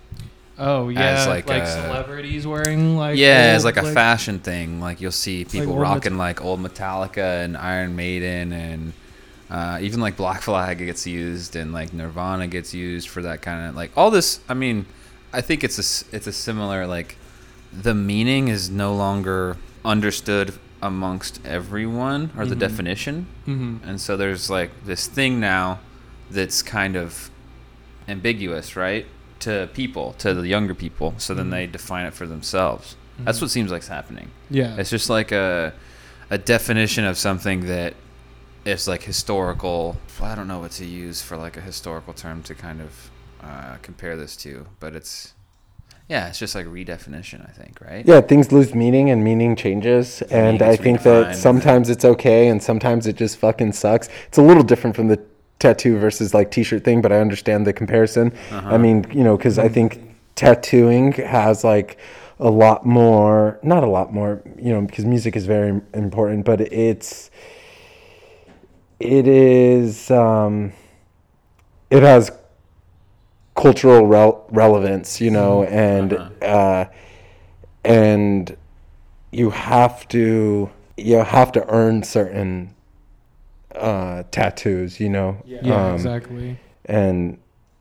Oh yeah, like like, a- celebrities wearing like yeah, as old, like a fashion thing. Like you'll see people old rocking like old Metallica and Iron Maiden and uh, even like Black Flag gets used and like Nirvana gets used for that kind of like all this. I mean, I think it's a s- it's a similar like the meaning is no longer understood amongst everyone or the Mhm. definition hmm and so there's like this thing now that's kind of ambiguous, right? To people, to the younger people. So then Mhm. they define it for themselves. That's Mhm. what seems like's happening. Yeah, It's just like a a definition of something that is like historical. I don't know what to use for like a historical term to kind of uh, compare this to, but it's yeah, it's just like redefinition. I think, right? yeah things lose meaning and meaning changes and i think that sometimes it's okay and sometimes it just fucking sucks it's a little different from the tattoo versus like t-shirt thing but i understand the comparison Uh-huh. i mean you know because i think tattooing has like a lot more not a lot more you know because music is very important but it's it is um it has cultural rel- relevance you know and Uh-huh. uh and you have to you have to earn certain uh, tattoos, you know, Yeah, um, exactly. and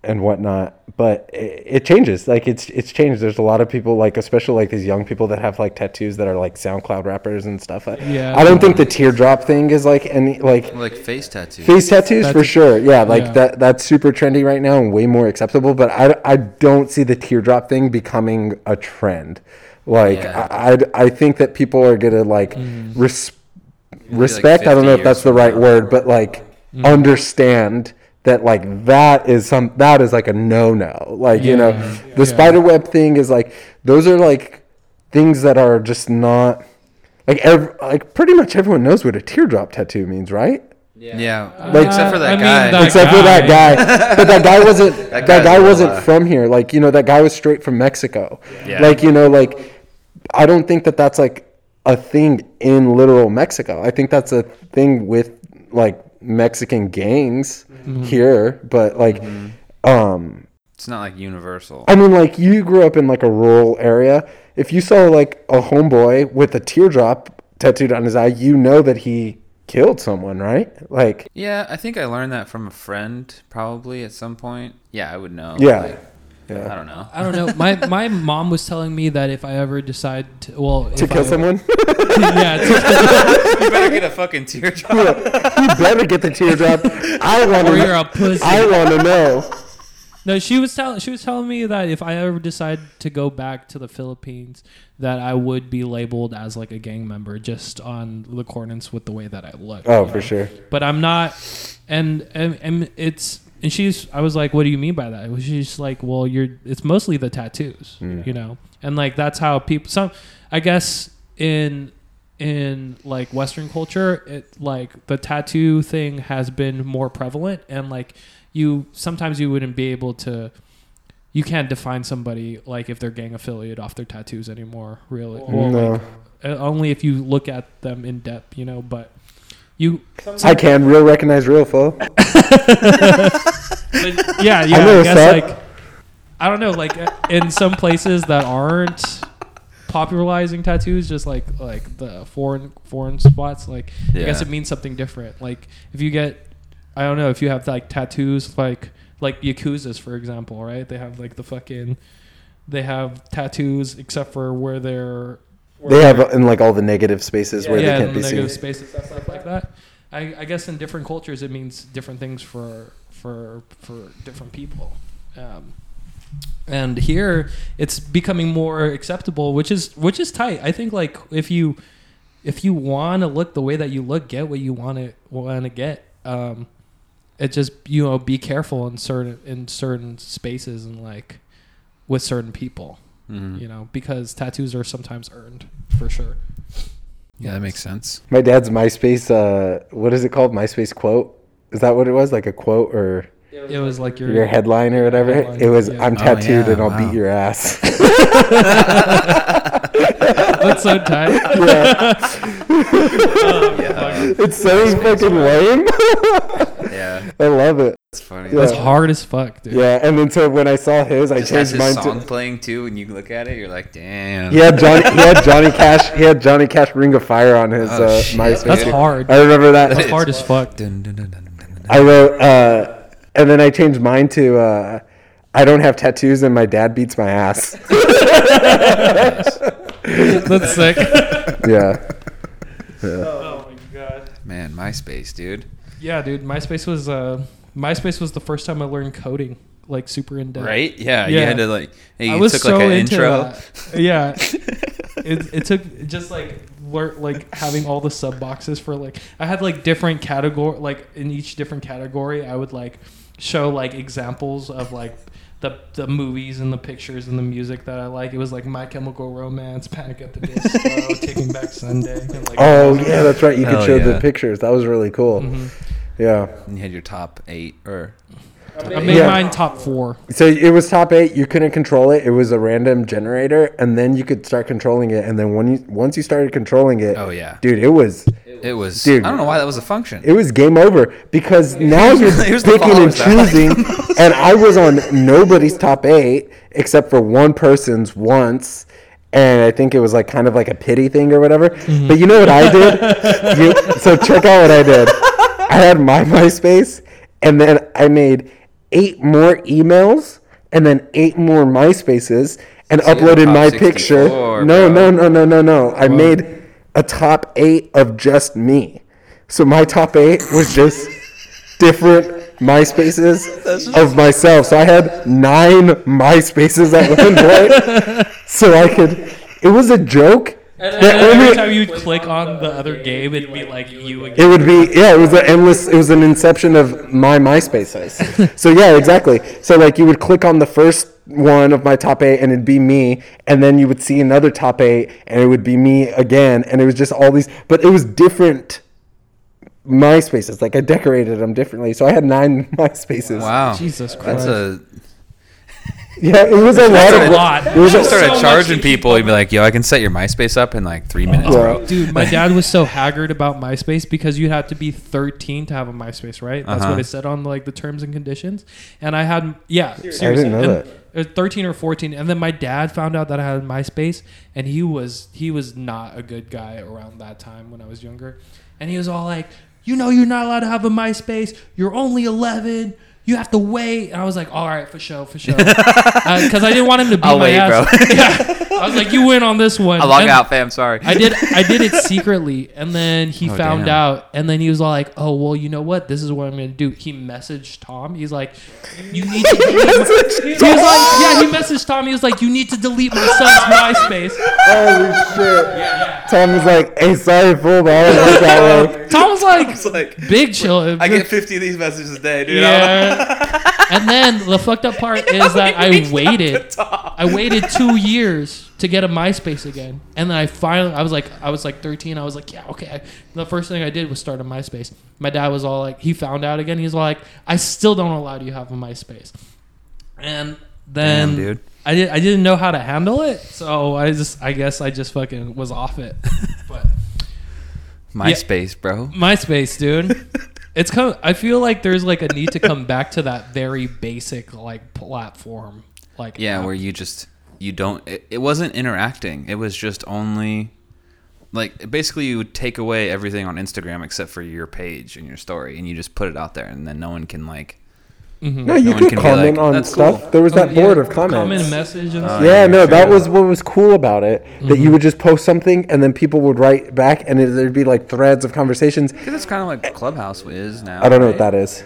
and whatnot. But it, it changes. Like it's it's changed. There's a lot of people, like especially like these young people that have like tattoos that are like SoundCloud rappers and stuff. Yeah. I don't think the teardrop thing is like any like Like face tattoos. face tattoos for sure. Yeah, like yeah. that that's super trendy right now and way more acceptable. But I, I don't see the teardrop thing becoming a trend. Like Yeah. I, I I think that people are gonna like Mm-hmm. res- like respect. I don't know if that's the right word, but like Mm-hmm. understand that like that is some that is like a no no. Like you know, Yeah. the Yeah. spider web thing is like those are like things that are just not like ev- like pretty much everyone knows what a teardrop tattoo means, right? Yeah. Like- except for that I mean, guy. that except for that guy. But that guy wasn't that, That guy wasn't uh, from here. Like you know, that guy was straight from Mexico. Yeah. Like you know, like I don't think that that's like a thing in literal Mexico. I think that's a thing with like Mexican gangs here. But like, um, It's not like universal. I mean, like you grew up in like a rural area. If you saw like a homeboy with a teardrop tattooed on his eye, you know that he killed someone, right? Like, Yeah, I think I learned that from a friend probably at some point. Yeah, I would know. Yeah. Like, yeah. I don't know. I don't know. My my mom was telling me that if I ever decide to, well, to if kill I, someone. yeah, to- you better get a fucking teardrop. you better get the teardrop. I want to. you're a pussy. I want to know. No, she was telling she was telling me that if I ever decide to go back to the Philippines, that I would be labeled as like a gang member just on the accordance with the way that I look. Oh, for know? sure. But I'm not, and and, and it's and she's I was like, what do you mean by that? She's like, well, you're it's mostly the tattoos, Mm. you know, and like that's how people some I guess in in like Western culture, it like the tattoo thing has been more prevalent, and like you sometimes you wouldn't be able to. You can't define somebody like if they're gang affiliate off their tattoos anymore, really. Well, no, like, uh, only if you look at them in depth, you know. But you, I can real recognize real foe. yeah, yeah. I I, guess like I don't know, like uh, in some places that aren't popularizing tattoos, just like like the foreign foreign spots, like I guess it means something different. Like if you get, I don't know, if you have like tattoos, like like yakuza's for example, right? They have like the fucking, they have tattoos except for where they're. where They have they're- in like all the negative spaces where yeah, they can't be negative seen. spaces and stuff like that. I, I guess in different cultures it means different things for for for different people. Um, and here it's becoming more acceptable, which is which is tight. I think like if you if you want to look the way that you look, get what you want to want to get. Um, it just you know be careful in certain in certain spaces and like with certain people, Mhm. you know, because tattoos are sometimes earned for sure. Yeah, that makes sense. My dad's MySpace. Uh, what is it called? MySpace quote. Is that what it was? Like a quote or It was like your, your headline or whatever? Headline, It was yeah. I'm Oh, tattooed yeah, and I'll wow. beat your ass. That's so tight. Yeah. it's so fucking lame. yeah. I love it. That's funny. Yeah. That's hard as fuck, dude. Yeah, and then so when I saw his, I Just has changed his mine song to. playing too, and you look at it, you're like, damn. He had Johnny. He had Johnny Cash. He had Johnny Cash Ring of Fire on his Oh, uh, shit, MySpace. That's dude. hard. I remember that. That's hard as fuck. Dun, dun, dun, dun, dun, dun, dun. I wrote, uh, and then I changed mine to uh, I don't have tattoos and my dad beats my ass. That's sick. yeah. oh my god. Man, MySpace, dude. Yeah, dude. MySpace was uh, MySpace was the first time I learned coding, like super in depth. Right? Yeah, You Yeah. had to like. Hey, I was took so like an into intro. that. Yeah. it, it took just like lear- like having all the sub boxes for like I had like different category like in each different category I would like show like examples of like the the movies and the pictures and the music that I like. It was like My Chemical Romance, Panic at the Disco, Taking Back Sunday. And, like, Oh yeah, that's right. You could show yeah. the pictures. That was really cool. Mhm. Yeah. And you had your top eight or. I made Yeah. mine top four. So it was top eight. You couldn't control it. It was a random generator, and then you could start controlling it. And then when you once you started controlling it, Oh yeah. dude, it was It was. Dude. I don't know why that was a function. it was game over because now you're Here's picking and choosing. and I was on nobody's top eight except for one person's once. And I think it was like kind of like a pity thing or whatever. Mm-hmm. But you know what I did? you, so check out what I did. I I had my MySpace, and then I made eight more emails, and then eight more MySpaces, and So uploaded my picture. No, bro. no, no, no, no, no. I made a top eight of just me. So my top eight was just different MySpaces of myself. So I had nine MySpaces at one point. so I could. It was a joke. And, The and every only- time you would click on the other game, it'd be like you again. It would be yeah. It was an endless. It was an inception of my MySpaces. so yeah, exactly. So like you would click on the first one of my top eight, and it'd be me, and then you would see another top eight, and it would be me again, and it was just all these. But it was different MySpaces. Like I decorated them differently, so I had nine MySpaces. Wow. Jesus That's Christ. a. Yeah, it was a lot That's of lot. It was You a, started so charging people. You'd be like, "Yo, I can set your MySpace up in like three minutes, bro." Yeah. Dude, my dad was so haggard about MySpace because you had to be 13 to have a MySpace, right? That's Uh-huh. what it said on like the terms and conditions. And I had, yeah, seriously. I didn't know and that. It was 13 or 14, and then my dad found out that I had MySpace, and he was he was not a good guy around that time when I was younger, and he was all like, "You know, you're not allowed to have a MySpace. You're only 11." You have to wait, and I was like, "All right, for sure, for sure," uh, because I didn't want him to beat I'll my wait, ass. bro. yeah, I was like, "You win on this one." I log And- out, fam. Sorry. I did I did it secretly and then he Oh, found damn. out and then he was all like, "Oh, well, you know what? This is what I'm going to do." He messaged Tom. He's like, "You need to delete my-" He was like, "Yeah, he messaged Tom. He was like, "You need to delete my son's MySpace." holy shit. Yeah. Tom was like, "Hey, sorry, fool, but I don't like that way." Tom was like, It's like "Big chill." I get 50 of these messages a day, dude. yeah. And then the fucked up part is that I waited. I waited two years to get a MySpace again, and then I finally, I was like, I was like 13. I was like, yeah, okay. The first thing I did was start a MySpace. My dad was all like, he found out again. He's like, I still don't allow you to have a MySpace, and then Damn, dude. I did. I didn't know how to handle it, so I just, I guess, I just fucking was off it. But MySpace, bro. MySpace, dude. It's kind of, I feel like there's like a need to come back to that very basic like platform. Like Yeah, app. where you just you don't. It, it wasn't interacting. It was just only like basically you would take away everything on Instagram except for your page and your story, and you just put it out there, and then no one can like. Mhm. No, you one could comment like, on stuff. cool." There was that Oh, yeah, board of comments. Comment message and Oh, stuff. Yeah, yeah, no, that was what was cool about it. That you would just post something and then people would write back and it, there'd be like threads of conversations. Because it's kind of like Clubhouse is now. I don't know what that is.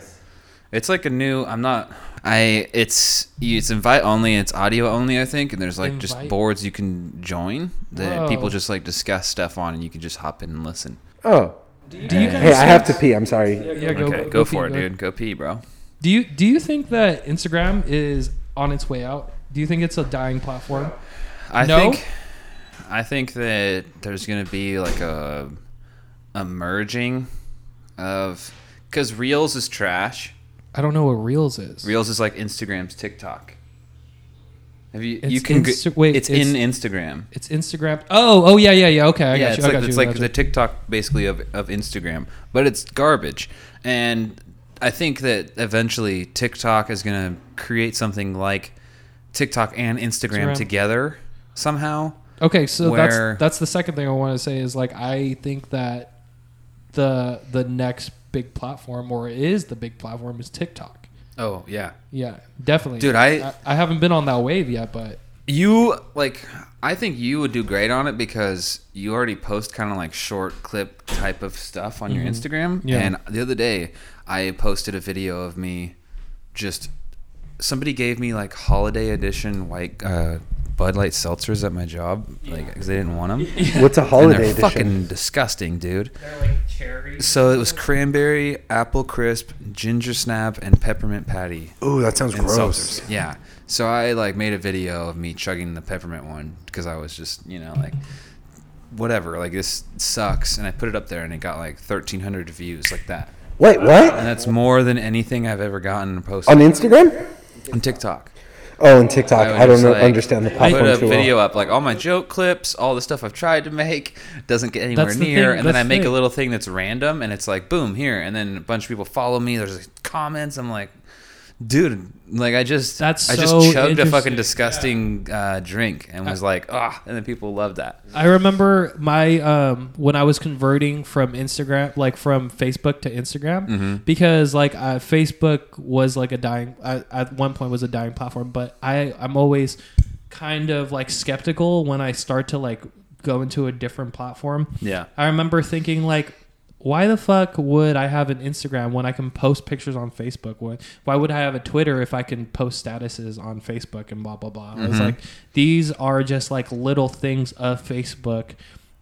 It's like a new. I'm not. I. It's it's invite only. It's audio only. I think, and there's like just boards you can join that Whoa. people just like discuss stuff on, and you can just hop in and listen. Oh, Do you guys hey, I have to pee. I'm sorry. Yeah, go, okay, go, pee, for it, go. dude. Go pee, bro. Do you do you think that Instagram is on its way out? Do you think it's a dying platform? I No? think. I think that there's gonna be like a a merging of because Reels is trash. I don't know what Reels is. Reels is like Instagram's TikTok. Have you? It's you can. Insta- wait, it's, it's- in Instagram. It's Instagram. Oh, oh yeah, yeah, yeah. Okay, I yeah, got it's you. I like got it's you. Like the. TikTok basically of of Instagram, but it's garbage. And I think that eventually TikTok is gonna create something like TikTok and Instagram, Instagram. together somehow. Okay, so that's that's the second thing I want to say is like I think that the the next big platform or is the big platform is TikTok. Oh yeah, Yeah, definitely, Dude, I- I, I haven't been on that wave yet, but you like. I think you would do great on it because you already post kind of like short clip type of stuff on your mm-hmm. Instagram. Yeah. And the other day, I posted a video of me just somebody gave me like holiday edition white uh, Bud Light seltzers at my job, like because they didn't want them. What's a holiday? and holiday they're edition? fucking disgusting, dude. they're like cherry. So it was cranberry, apple crisp, ginger snap, and peppermint patty. Ooh, that sounds gross. seltzers. Yeah. So I like made a video of me chugging the peppermint one because I was just you know like whatever like this sucks and I put it up there and it got like 1,300 views like that Wait, uh, what? and that's more than anything I've ever gotten posted On Instagram? on TikTok. Oh, on TikTok. would I, don't know, like, understand the platform. I put a too video well. up like all my joke clips, all the stuff I've tried to make doesn't get anywhere near, thing, and then I make the a little thing that's random, and it's like boom here, and then a bunch of people follow me. There's like, comments. I'm like, dude. Like I just, That's I so just chugged a fucking interesting. disgusting uh, drink and was like, ah, and then people loved that. I remember my um, when I was converting from Instagram, like from Facebook to Instagram, Mm-hmm. because like uh, Facebook was like a dying uh, at one point was a dying platform, but I I'm always kind of like skeptical when I start to like go into a different platform. Yeah. I remember thinking like, why the fuck would I have an Instagram when I can post pictures on Facebook? Why, why would I have a Twitter if I can post statuses on Facebook and blah blah blah? I was Mhm. like, these are just like little things of Facebook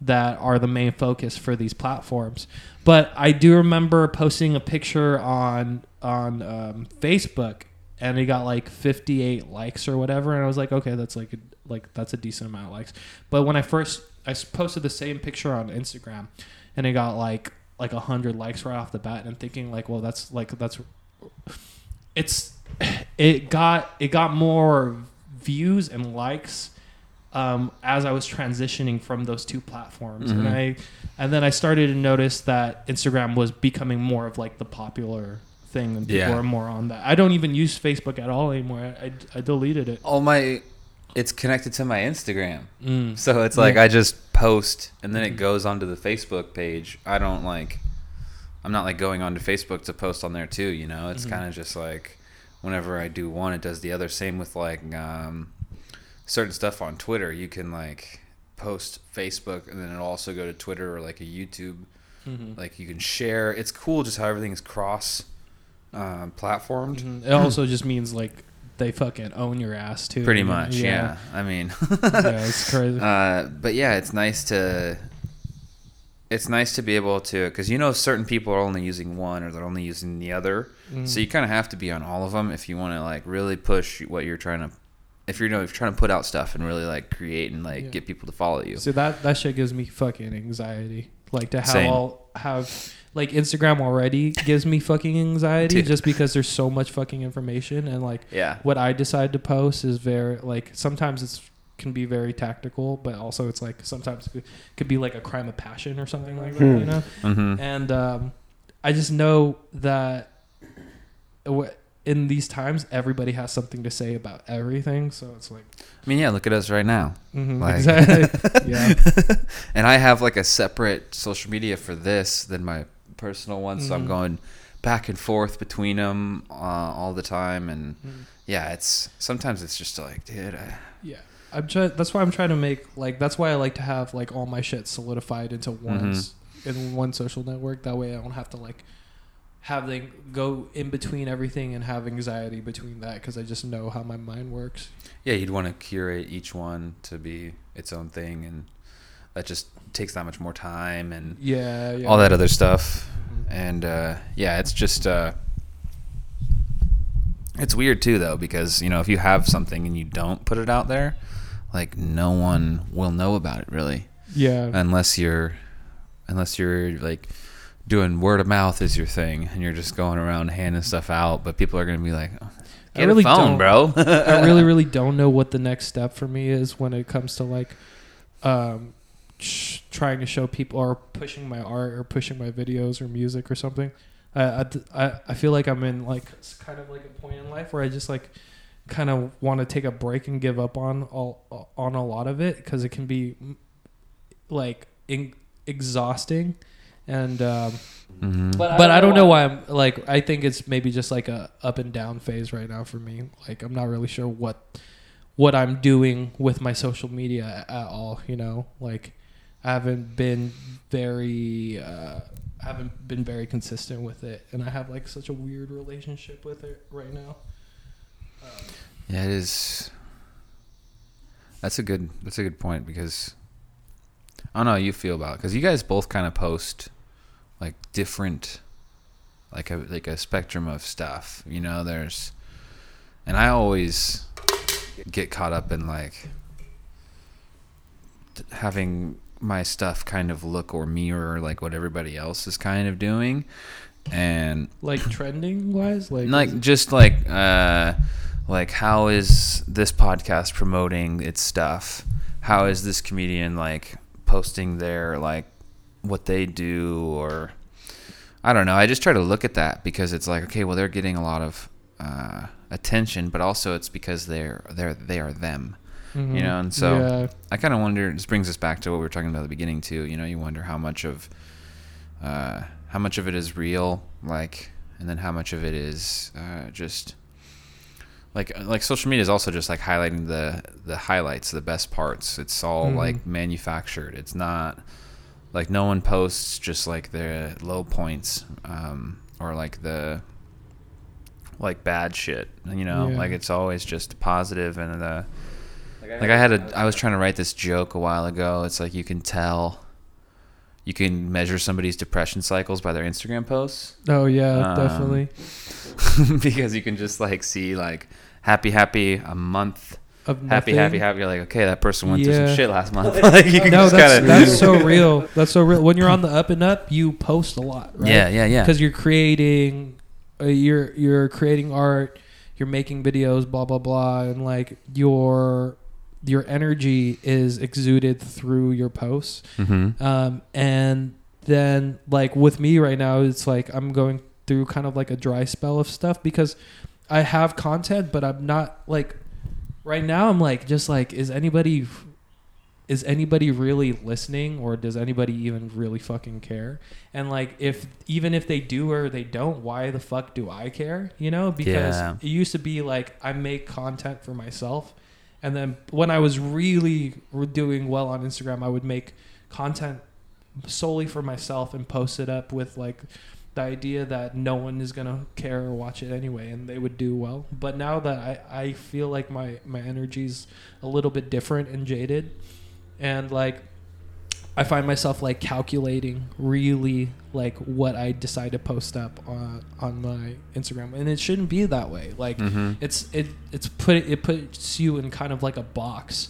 that are the main focus for these platforms. But I do remember posting a picture on on um, Facebook and it got like 58 likes or whatever and I was like okay that's like a, like that's a decent amount of likes but when I first I posted the same picture on Instagram and it got like like a 100 likes right off the bat and I'm thinking like well that's like that's it's it got it got more views and likes um, as I was transitioning from those two platforms, and Mhm. I, and then I started to notice that Instagram was becoming more of like the popular thing, and people Yeah. are more on that. I don't even use Facebook at all anymore. I, I deleted it. All my, it's connected to my Instagram. Mm. So it's like Yeah. I just post and then it Mhm. goes onto the Facebook page. I don't like I'm not like going onto Facebook to post on there too, you know. It's Mhm. kind of just like whenever I do one it does the other. Same with like um certain stuff on Twitter. You can like post Facebook and then it'll also go to Twitter or like a YouTube. Mhm. Like you can share. It's cool just how everything's cross um, platformed. Mhm. It also just means like they fucking own your ass too. Pretty much, yeah. I mean, yeah, it's crazy. Uh, but yeah, it's nice to. It's nice to be able to, because you know certain people are only using one or they're only using the other, Mm. so you kind of have to be on all of them if you want to like really push what you're trying to. If you're, you know, if you're trying to put out stuff and really like create and like Yeah. get people to follow you. So that that shit gives me fucking anxiety. Like to have Same. all have like Instagram already gives me fucking anxiety Dude. just because there's so much fucking information and like Yeah. what I decide to post is very like sometimes it's can be very tactical, but also it's like sometimes it could be like a crime of passion or something like that, Hmm. you know. Mm-hmm. And um, I just know that w- in these times, everybody has something to say about everything. So it's like, I mean, yeah. Look at us right now. mhm, Like- exactly, yeah. and I have like a separate social media for this than my personal one, so I'm Mhm. going back and forth between them uh, all the time, and Mhm. yeah, it's sometimes it's just like, dude, I, Yeah, I'm trying. That's why I'm trying to make like. That's why I like to have like all my shit solidified into one Mhm. in one social network. That way, I don't have to like have them go in between everything and have anxiety between that because I just know how my mind works. yeah, you'd want to curate each one to be its own thing, and that just takes that much more time and Yeah, yeah. all that other stuff. Mhm. And uh, yeah, it's just uh, it's weird too though because you know if you have something and you don't put it out there, like no one will know about it really. Yeah. unless you're unless you're like doing word of mouth is your thing and you're just going around handing stuff out but people are going to be like oh, I get really a phone don't- bro I really, really don't know what the next step for me is when it comes to like um, sh- trying to show people or pushing my art or pushing my videos or music or something. I, I, I- I feel like I'm in like kind of like a point in life where I just like kind of want to take a break and give up on all on a lot of it because it can be like in, exhausting and um, Mhm. but, I don't know why I'm like I think it's maybe just like a up and down phase right now for me. Like I'm not really sure what what I'm doing with my social media at all, you know? Like I haven't been very uh I haven't been very consistent with it and I have like such a weird relationship with it right now. Um, yeah it is that's a good that's a good point because i don't know how you feel about it because you guys both kind of post like different like a like a spectrum of stuff you know there's and i always get caught up in like having my stuff kind of look or mirror like what everybody else is kind of doing. And like trending wise, like like just like uh like how is this podcast promoting its stuff? How is this comedian like posting their like what they do or i don't know. I just try to look at that because it's like okay well they're getting a lot of uh, attention, but also it's because they're they're they are them. Mhm. You know, and so yeah. I kind of wonder. This brings us back to what we were talking about at the beginning too. You know, you wonder how much of uh, how much of it is real, like, and then how much of it is uh, just like like social media is also just like highlighting the the highlights, the best parts. It's all Mhm. like manufactured. It's not like no one posts just like the low points um, or like the like bad shit. You know, Yeah. like it's always just positive and the like I had a I was trying to write this joke a while ago. It's like you can tell you can measure somebody's depression cycles by their Instagram posts Oh yeah, Um, definitely. because you can just like see like happy happy a month Of happy happy happy you're like okay that person went through some shit last month like you can No, just that's kinda- that's so real. That's so real. When you're on the up and up, you post a lot, right? yeah yeah yeah Because you're creating, uh, you're you're creating art, you're making videos, blah blah blah, and like your your energy is exuded through your posts. mm-hmm. Um, and then like with me right now, it's like I'm going through kind of like a dry spell of stuff because I have content, but I'm not like right now. I'm like just like is anybody is anybody really listening or does anybody even really fucking care? And like if even if they do or they don't, why the fuck do I care? You know, because Yeah. it used to be like I make content for myself. And then when I was really doing well on Instagram, I would make content solely for myself and post it up with like the idea that no one is gonna care or watch it anyway, and they would do well. But now that I, I feel like my my energy's a little bit different and jaded, and like I find myself like calculating really like what I decide to post up on on my Instagram, and it shouldn't be that way. Like mm-hmm. it's it it's put it puts you in kind of like a box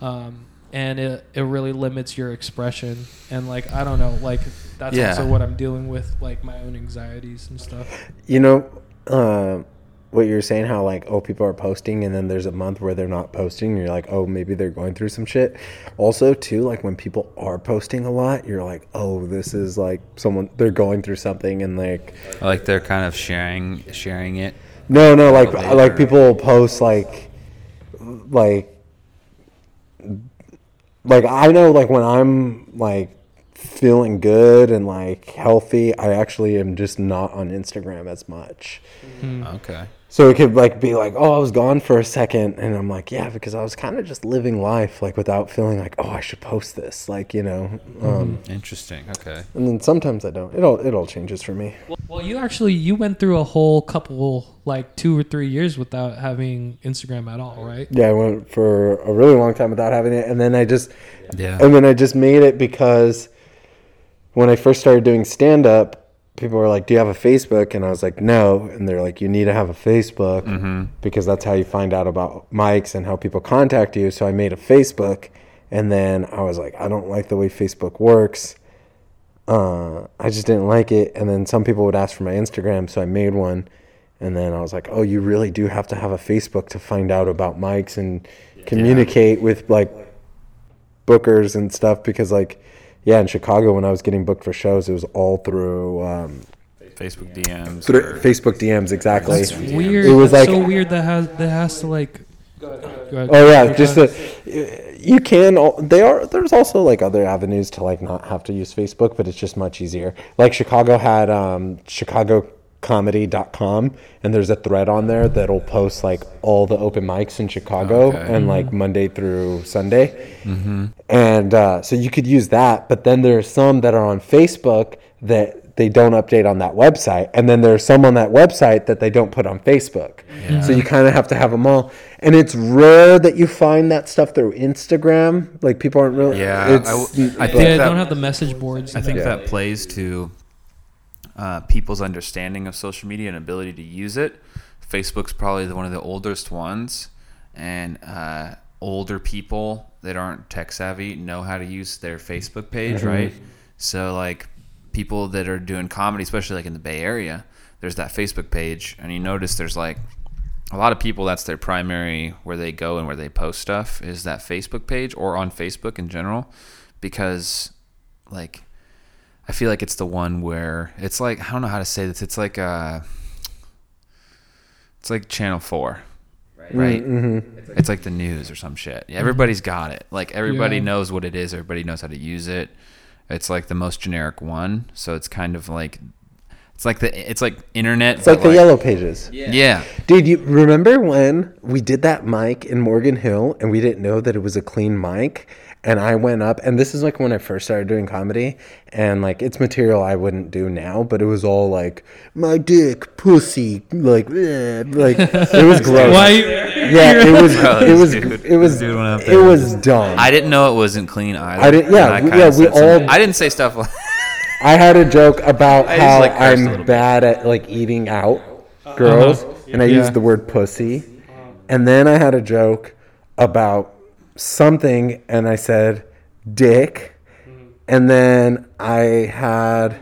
um and it, it really limits your expression and like i don't know like that's Yeah. also what i'm dealing with like my own anxieties and stuff You know, uh, what you're saying, how like, oh, people are posting, and then there's a month where they're not posting. And you're like, oh, maybe they're going through some shit. Also, too, like when people are posting a lot, you're like, oh, this is like someone they're going through something, and like, like they're kind of sharing sharing it no, no, like Probably, like people will post like, like, like I know like when I'm like feeling good and like healthy, I actually am just not on Instagram as much. Mm-hmm. okay So it could like be like, oh, I was gone for a second, and I'm like, yeah, because I was kind of just living life like without feeling like, oh, I should post this, like you know. Um, interesting okay And then sometimes I don't. It all it all changes for me. well you actually you went through a whole couple like two or three years without having instagram at all right Yeah, I went for a really long time without having it, and then I just yeah and then I just made it because when I first started doing stand up, people were like, "Do you have a Facebook?" And I was like, "No." And they're like, "You need to have a Facebook mm-hmm. because that's how you find out about mics and how people contact you." So I made a Facebook, and then I was like, "I don't like the way Facebook works." Uh, I just didn't like it, and then some people would ask for my Instagram, so I made one. And then I was like, "Oh, you really do have to have a Facebook to find out about mics and communicate with like bookers and stuff because like yeah in chicago when i was getting booked for shows it was all through um facebook dms through facebook dms exactly. That's weird. It was that's like- so weird that has that has to like Go ahead. oh yeah just the, you can al- they are there's also like other avenues to like not have to use facebook but it's just much easier. Like chicago had um chicagocomedy.com and there's a thread on there that'll post like all the open mics in chicago Okay. and like monday through sunday. Mm-hmm. and uh, so you could use that but then there are some that are on facebook that they don't update on that website and then there's some on that website that they don't put on facebook. So you kind of have to have them all. And it's rare that you find that stuff through instagram. Like people aren't really Yeah, it's, I w- I but- think yeah that- don't have the message boards. I think things. that plays to uh, people's understanding of social media and ability to use it. Facebook's probably the, one of the oldest ones, and uh, older people that aren't tech savvy know how to use their Facebook page, right? So like people that are doing comedy, especially like in the Bay Area, there's that Facebook page, and you notice there's like a lot of people that's their primary where they go and where they post stuff is that Facebook page or on Facebook in general because like I feel like it's the one where it's like I don't know how to say this it's like uh It's like Channel Four, right? Mm-hmm. It's like the news or some shit. Yeah, Everybody's got it. Like everybody Yeah. knows what it is. Everybody knows how to use it. It's like the most generic one. So it's kind of like it's like the it's like internet. It's like the yellow pages. Yeah. Dude, you remember when we did that mic in Morgan Hill and we didn't know that it was a clean mic? And I went up, and this is like when I first started doing comedy, and like it's material I wouldn't do now, but it was all like my dick, pussy, like, eh, like it was gross. Why? Yeah, it was, Gross, it was, dude. it was, Dude went up it was dumb. I didn't know it wasn't clean either. I didn't- yeah, And we- yeah, we said some- all- I didn't say stuff like. I had a joke about I just, how like, cursed a I'm little bit. bad at like eating out girls, and I Yeah. used the word pussy. And then I had a joke about something, and I said dick. Mm-hmm. And then I had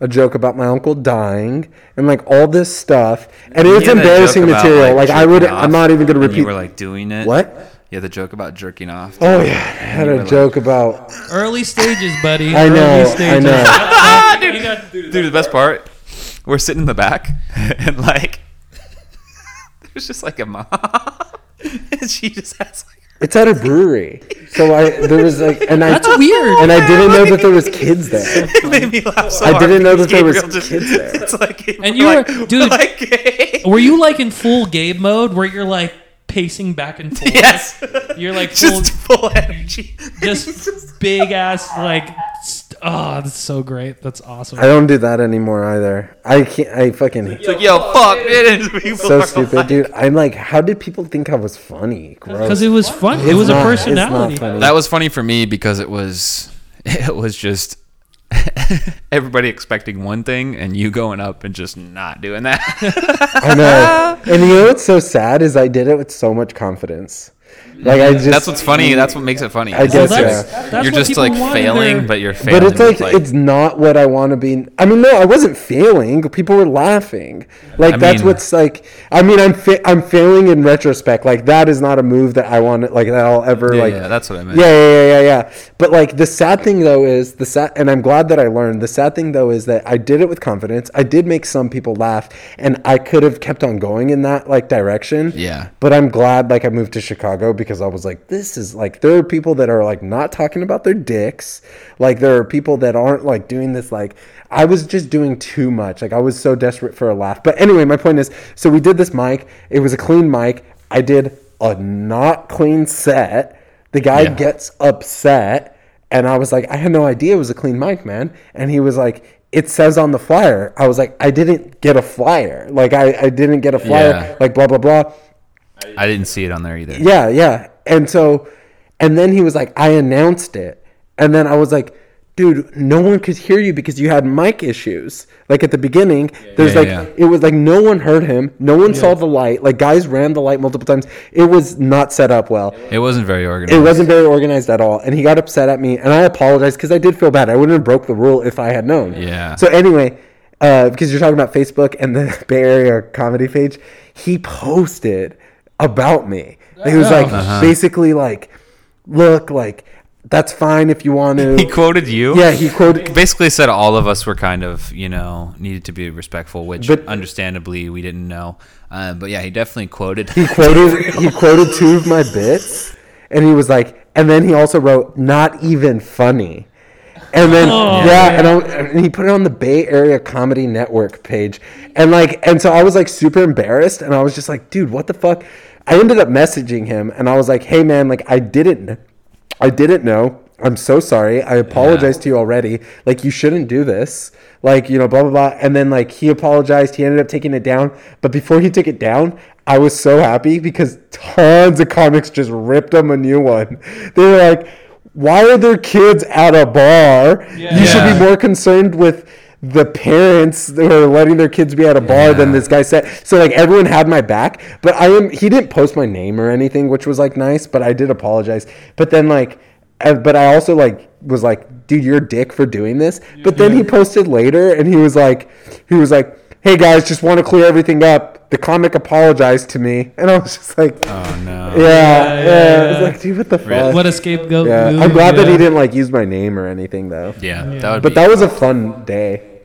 a joke about my uncle dying, and like all this stuff, and it's You had that embarrassing joke about, material. Like, I would, off, I'm not even gonna and repeat. You were like doing it. what? Yeah, the joke about jerking off. Oh yeah, I had you were a like- joke about. Early stages, buddy. I know, Early I know. You got- Dude, the best part, we're sitting in the back, and like, there's just like a mom, and she just has like, It's at a brewery, so I there was like, and I That's weird. and I oh, didn't know that there was kids there. it made me laugh so I hard didn't know because that there was Gabriel just- kids there. It's like, And you were- like, dude. like, gay. Were you like in full Gabe mode where you're like pacing back and forth? yes, You're like full, just full energy. just big ass like. st- Oh, that's so great. That's awesome. I don't do that anymore either. I can't. I fucking It's like, yo, fuck, it is so stupid, dude. I'm like, how did people think I was funny? Because it was fun. it was not- a personality. funny. That was funny for me because it was, it was just everybody expecting one thing and you going up and just not doing that. I know. And you know what's so sad is I did it with so much confidence. Like I just. that's what's funny. That's what makes it funny. I guess, Well, that's, yeah. that's you're just like failing, their- but you're failing. But it's like, with, it's not what I want to be. I mean, no, I wasn't failing. People were laughing. Like I that's mean- what's like. I mean, I'm fa- I'm failing in retrospect. Like that is not a move that I want. Like that I'll ever yeah, like. yeah, that's what I meant. Yeah, yeah, yeah, yeah, yeah. But like the sad thing though is the sad, and I'm glad that I learned. The sad thing though is that I did it with confidence. I did make some people laugh, and I could have kept on going in that like direction. Yeah. But I'm glad like I moved to Chicago because I was like, this is like there are people that are like not talking about their dicks. Like there are people that aren't like doing this like I was just doing too much. Like I was so desperate for a laugh. But anyway, my point is, so we did this mic. It was a clean mic. I did a not clean set. The guy Yeah. gets upset, and I was like, I had no idea it was a clean mic, man. And he was like, it says on the flyer. I was like, I didn't get a flyer. Like I, I didn't get a flyer. Yeah. Like blah blah blah. I didn't see it on there either. Yeah, yeah. And so, and then he was like, I announced it. And then I was like, dude, no one could hear you because you had mic issues. Like at the beginning, there's Yeah, like, yeah. it was like no one heard him. No one saw the light. Like guys ran the light multiple times. It was not set up well. It wasn't very organized. It wasn't very organized at all. And he got upset at me. And I apologized because I did feel bad. I wouldn't have broke the rule if I had known. Yeah. So anyway, uh, because you're talking about Facebook and the Bay Area comedy page, he posted about me. He was like Uh-huh. basically like, look, like that's fine if you want to. He quoted you. yeah, he quoted. basically said all of us were kind of you know needed to be respectful, which But- understandably we didn't know. Uh, but yeah, he definitely quoted. He quoted. he quoted two of my bits, and he was like, and then he also wrote, "Not even funny." And then Oh, yeah, and, I, and he put it on the Bay Area Comedy Network page, and like, and so I was like super embarrassed, and I was just like, dude, what the fuck? I ended up messaging him, and I was like, hey man, like I didn't, I didn't know. I'm so sorry. I apologize to you already. Like you shouldn't do this. Like you know, blah blah blah. And then like he apologized. He ended up taking it down. But before he took it down, I was so happy because tons of comics just ripped him a new one. They were like, "Why are there kids at a bar? You should be more concerned with." the parents that are letting their kids be at a bar than this guy said. So like everyone had my back, but I am he didn't post my name or anything, which was like nice, but I did apologize. But then like uh, but I also like was like, dude, you're a dick for doing this. But then he posted later and he was like he was like, "Hey guys, just want to clear everything up. The comic apologized to me." And I was just like, oh no. yeah, yeah, yeah, I was like, dude, what the Really? fuck? What a scapegoat. yeah, move, I'm glad that he didn't like use my name or anything though. Yeah, that would But be. that was a fun day.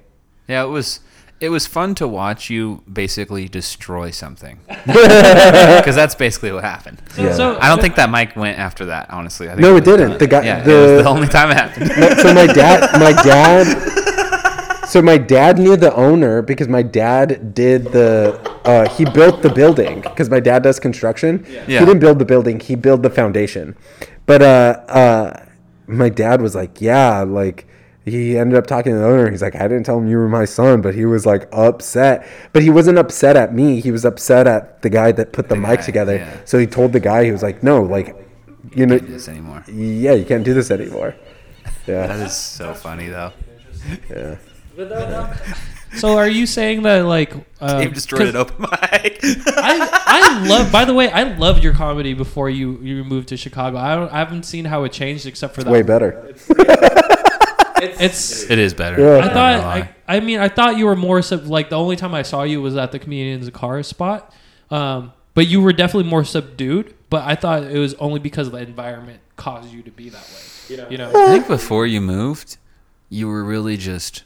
yeah, it was. it was fun to watch you basically destroy something because that's basically what happened. Yeah. So I don't think that mic went after that. Honestly, I think No, was it didn't. done. The guy- yeah, it the- was the only time it happened. so my dad my dad so my dad knew the owner because my dad did the uh, he built the building because my dad does construction Yeah. he didn't build the building he built the foundation but uh, uh, my dad was like yeah like he ended up talking to the owner he's like i didn't tell him you were my son but he was like upset but he wasn't upset at me he was upset at the guy that put the, The mic guy, together yeah. so he told the guy he was like no like you know Can't do this anymore. yeah you can't do this anymore yeah That is so funny though. yeah so are you saying that like uh, Dave destroyed 'cause an open mic. I, I love. By the way, I loved your comedy before you you moved to Chicago. I don't. I haven't seen how it changed except for that. way better It's. it is better. Yeah. I thought. I, I mean, I thought you were more sub. Like the only time I saw you was at the comedians car spot. Um, but you were definitely more subdued. But I thought it was only because the environment caused you to be that way. You know. I think before you moved, you were really just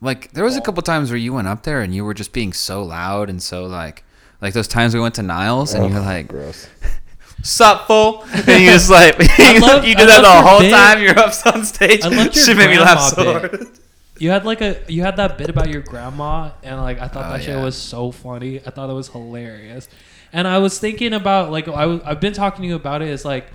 like there was a couple times where you went up there and you were just being so loud and so like like those times we went to Niles and you're like, gross. "Sup, fool?" and you just like love- you I did that the whole bit. time you're up on stage. I loved your Shit made me laugh so bit. hard. You had like a you had that bit about your grandma and like I thought Oh, that shit was so funny. I thought it was hilarious. And I was thinking about like I w- I've been talking to you about it is like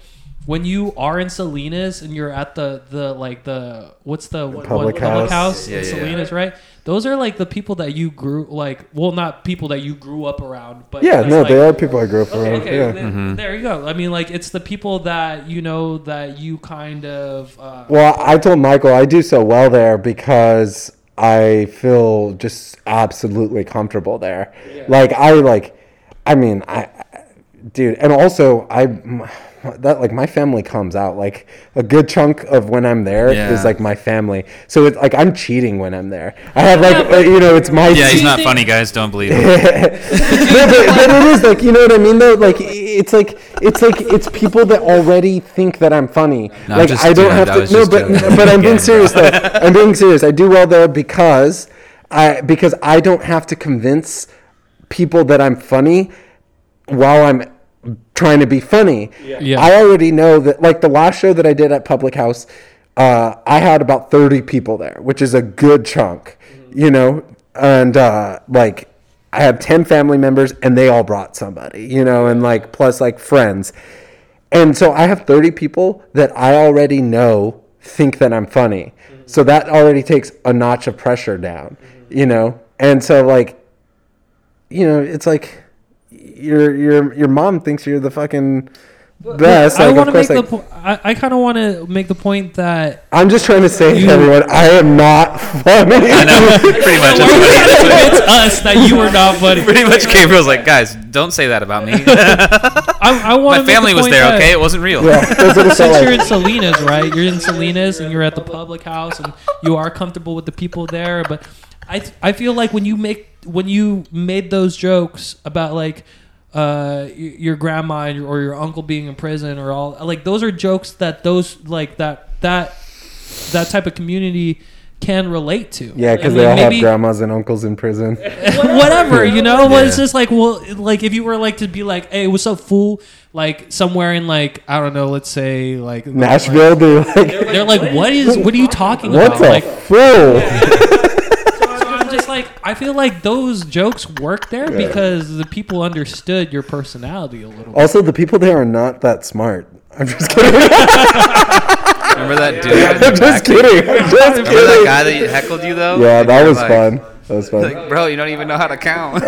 when you are in Salinas and you're at the the like the what's the what, public what, public house. house Yeah, in yeah, yeah. Salinas, right? Those are like the people that you grew like well not people that you grew up around, but Yeah, no, like, they are people I grew up Okay, around. okay, yeah. th- Mhm. there you go. I mean, like it's the people that you know that you kind of. Uh, Well, I told Michael I do so well there because I feel just absolutely comfortable there. Yeah. Like I like, I mean, I, dude, and also I, that like my family comes out like a good chunk of when I'm there Yeah. is like my family. So it's like I'm cheating when I'm there. I have like Yeah, uh, you know it's my Yeah, he's not funny, guys. Don't believe him. no, but, but it is like you know what I mean though. Like it's like it's like it's people that already think that I'm funny. No, I'm like just I don't kidding. have to. No, but but I'm being serious though. I'm being serious. I do well there because I because I don't have to convince people that I'm funny while I'm trying to be funny. Yeah. I already know that like the last show that I did at Public House, uh, I had about 30 people there, which is a good chunk, you know, and uh, like I had 10 family members and they all brought somebody, you know, and like plus like friends. And so I have 30 people that I already know think that I'm funny. So that already takes a notch of pressure down, you know? And so like you know, it's like your your your mom thinks you're the fucking best. I Like, want to make course, the po- I, I kind of want to make the point that I'm just trying to say You- to everyone, I am not funny. I know, pretty much. Why you what he- convince us that you are not funny. Pretty much, Gabriel's like, guys, don't say that about me. I, I want My family was there, okay? It wasn't real. yeah, it Since like. you're in Salinas, right? You're in Salinas and you're at the public house and you are comfortable with the people there. But I I feel like when you make when you made those jokes about like uh your grandma and your, or your uncle being in prison or all like those are jokes that those like that that that type of community can relate to. Yeah, because I they mean, all have grandmas and uncles in prison. whatever, you know. But it's just like, well, like if you were like to be like, "Hey, what's up, fool?" Like somewhere in like I don't know, let's say like Nashville, they're like, They're like, "What is? What are you talking what about?" the Like, fool? so I'm like, I feel like those jokes work there because the people understood your personality a little. bit. Also, the people there are not that smart. I'm just kidding. Remember that dude? in the I'm just kidding. I'm just Remember that guy that heckled you though? Yeah, that was like- fun. That was fun. Like, bro, you don't even know how to count.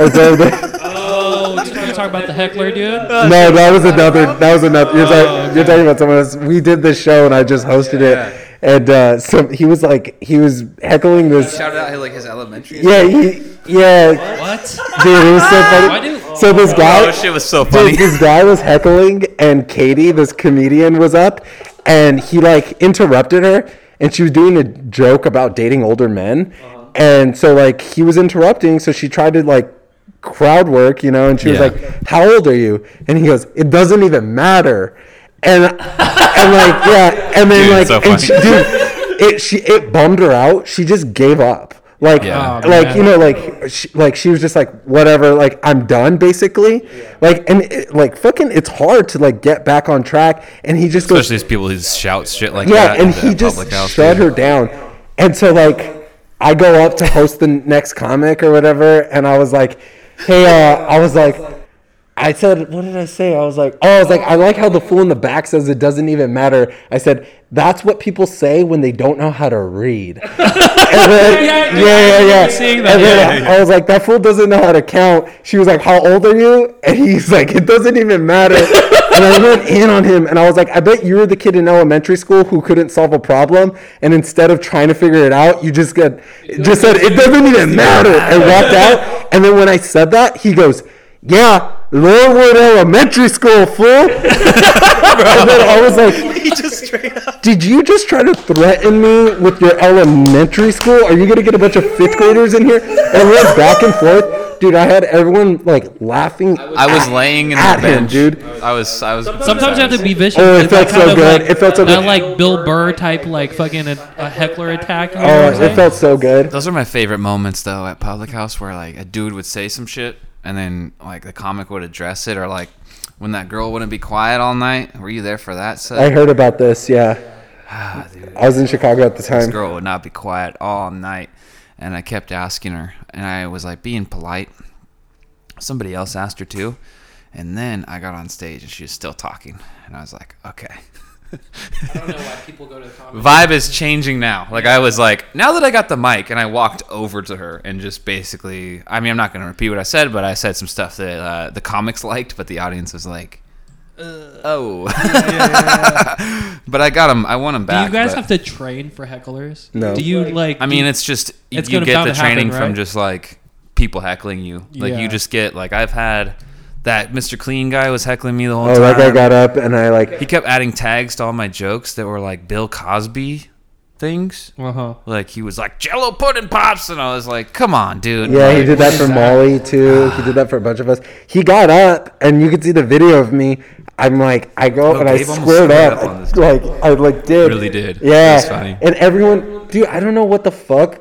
And so the- Oh, talk about the heckler, dude? no, that was another. That was another. You're, talking, you're talking about someone else. We did this show, and I just hosted Yeah. it. And uh, so he was like, he was heckling this. Shouted out like his elementary. Yeah, he, yeah, What? dude, it was so Why funny. do? So this Oh, guy, shit was so Dude, funny. this guy was heckling, and Katie, this comedian, was up, and he like interrupted her, and she was doing a joke about dating older men, and so like he was interrupting, so she tried to like crowd work, you know, and she was Yeah. like, "How old are you?" And he goes, "It doesn't even matter," and and like yeah, and then Dude, like so and she, dude, it she it bummed her out. She just gave up. Like, Yeah. Oh, like man. you know, like, she, like she was just like, whatever, like I'm done, basically. Like, and it, like fucking, it's hard to like get back on track. And he just goes, Especially as people who shout shit like yeah, that. and in the he just public house, shut dude. her down. And so like I go up to host the next comic or whatever, and I was like, hey, uh, I was like, I said, what did I say? I was like, oh, I was like, I like how the fool in the back says it doesn't even matter. I said, that's what people say when they don't know how to read. and then, yeah, yeah, yeah. seeing that, And then yeah. I was like, that fool doesn't know how to count. She was like, how old are you? And he's like, it doesn't even matter. and I went in on him, and I was like, I bet you were the kid in elementary school who couldn't solve a problem, and instead of trying to figure it out, you just got just said it doesn't even matter, and walked out. And then when I said that, he goes, "Yeah, Lorewood Elementary School, fool." and then I was like, He just straight up. did you just try to threaten me with your elementary school? Are you gonna get a bunch of fifth graders in here? And we went back and forth, dude. I had everyone like laughing. I was laying in at the him, bench, dude. I was, I was. Sometimes you have to be vicious. Oh, it It's felt so good. Like, It felt so that, good. like Bill Burr type, like fucking a, a heckler attack. You know Oh, it saying? felt so good. Those are my favorite moments though at public house where like a dude would say some shit and then like the comic would address it or like when that girl wouldn't be quiet all night. Were you there for that? Set? I heard about this. Yeah, Ah, dude, I was in Chicago at the time. this girl would not be quiet all night, and I kept asking her, and I was like being polite. Somebody else asked her too, and then I got on stage and she was still talking, and I was like, okay. I don't know why people go to the comedy. vibe is changing now. Like I was like, now that I got the mic and I walked over to her and just basically, I mean, I'm not going to repeat what I said, but I said some stuff that uh, the comics liked, but the audience was like, oh. but I got him. I want him back. Do you guys but- have to train for hecklers? No. Do you like? I mean, it's just It's you gonna get the to happen, training from right? just like people heckling you. Like Yeah. you just get like I've had that Mr. Clean guy was heckling me the whole Oh, time. that guy got up and I like. he kept adding tags to all my jokes that were like Bill Cosby things. Uh huh. Like he was like Jello pudding pops, and I was like, "Come on, dude." Yeah, he did that for Molly too. He did that for a bunch of us. He got up, and you could see the video of me. I'm like, I go Oh, and I Gabe almost squared squared up, up like I like did. Really did. Yeah, That's funny. and everyone, dude, I don't know what the fuck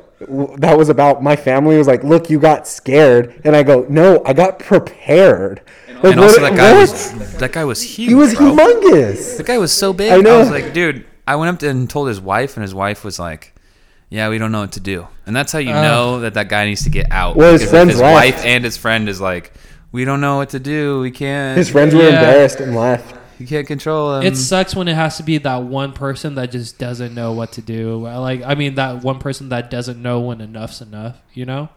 that was about. My family was like, "Look, you got scared," and I go, "No, I got prepared." Like, And also, what- that guy what? was that guy was huge. he was bro. humongous. The guy was so big. I know. was like, dude. I went up to and told his wife, and his wife was like, "Yeah, we don't know what to do." And that's how you Uh. know that that guy needs to get out. Well, his friends his wife and his friend is like, "We don't know what to do. We can't. His friends were Yeah. embarrassed and left. you can't control him." It sucks when it has to be that one person that just doesn't know what to do. Like, I mean, that one person that doesn't know when enough's enough. You know.